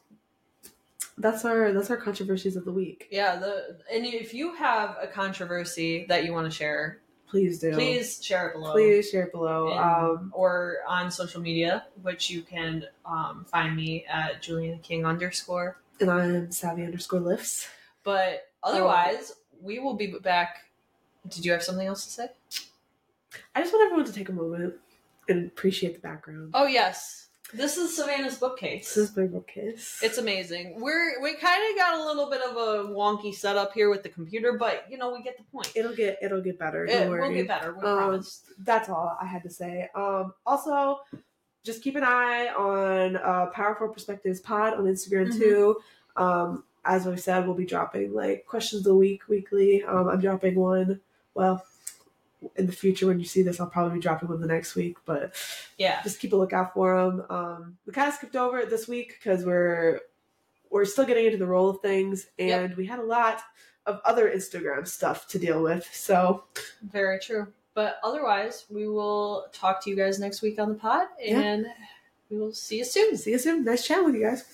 Speaker 2: that's our that's our controversies of the week
Speaker 1: Yeah. The and if you have a controversy that you want to share,
Speaker 2: please do
Speaker 1: please share it below.
Speaker 2: please share it below
Speaker 1: And-
Speaker 2: um
Speaker 1: or on social media, which you can um, find me at Julianna King underscore.
Speaker 2: And i'm savvy underscore lifts
Speaker 1: But otherwise, we will be back. Did you have something else to say?
Speaker 2: i just want everyone to take a moment and appreciate the background
Speaker 1: Oh yes, this is Savannah's bookcase.
Speaker 2: this is my bookcase
Speaker 1: It's amazing. We're we kind of got a little bit of a wonky setup here with the computer, but you know we get the point.
Speaker 2: it'll get it'll get better
Speaker 1: It-
Speaker 2: don't
Speaker 1: we'll get better. We
Speaker 2: Um,
Speaker 1: promise.
Speaker 2: that's all I had to say. Um, also, just keep an eye on uh, Powerful Perspectives Pod on Instagram
Speaker 1: Mhm.
Speaker 2: too. Um, as we said, we'll be dropping like questions a week weekly. Um, I'm dropping one. Well, in the future when you see this, I'll probably be dropping one the next week, but
Speaker 1: Yeah.
Speaker 2: just keep a lookout for them. Um, we kind of skipped over it this week because we're we're still getting into the roll of things, and we had a lot of other Instagram stuff to deal with. So
Speaker 1: Very true. But otherwise, we will talk to you guys next week on the pod,
Speaker 2: Yeah.
Speaker 1: and we will see you soon.
Speaker 2: see you soon. Nice chatting with you guys.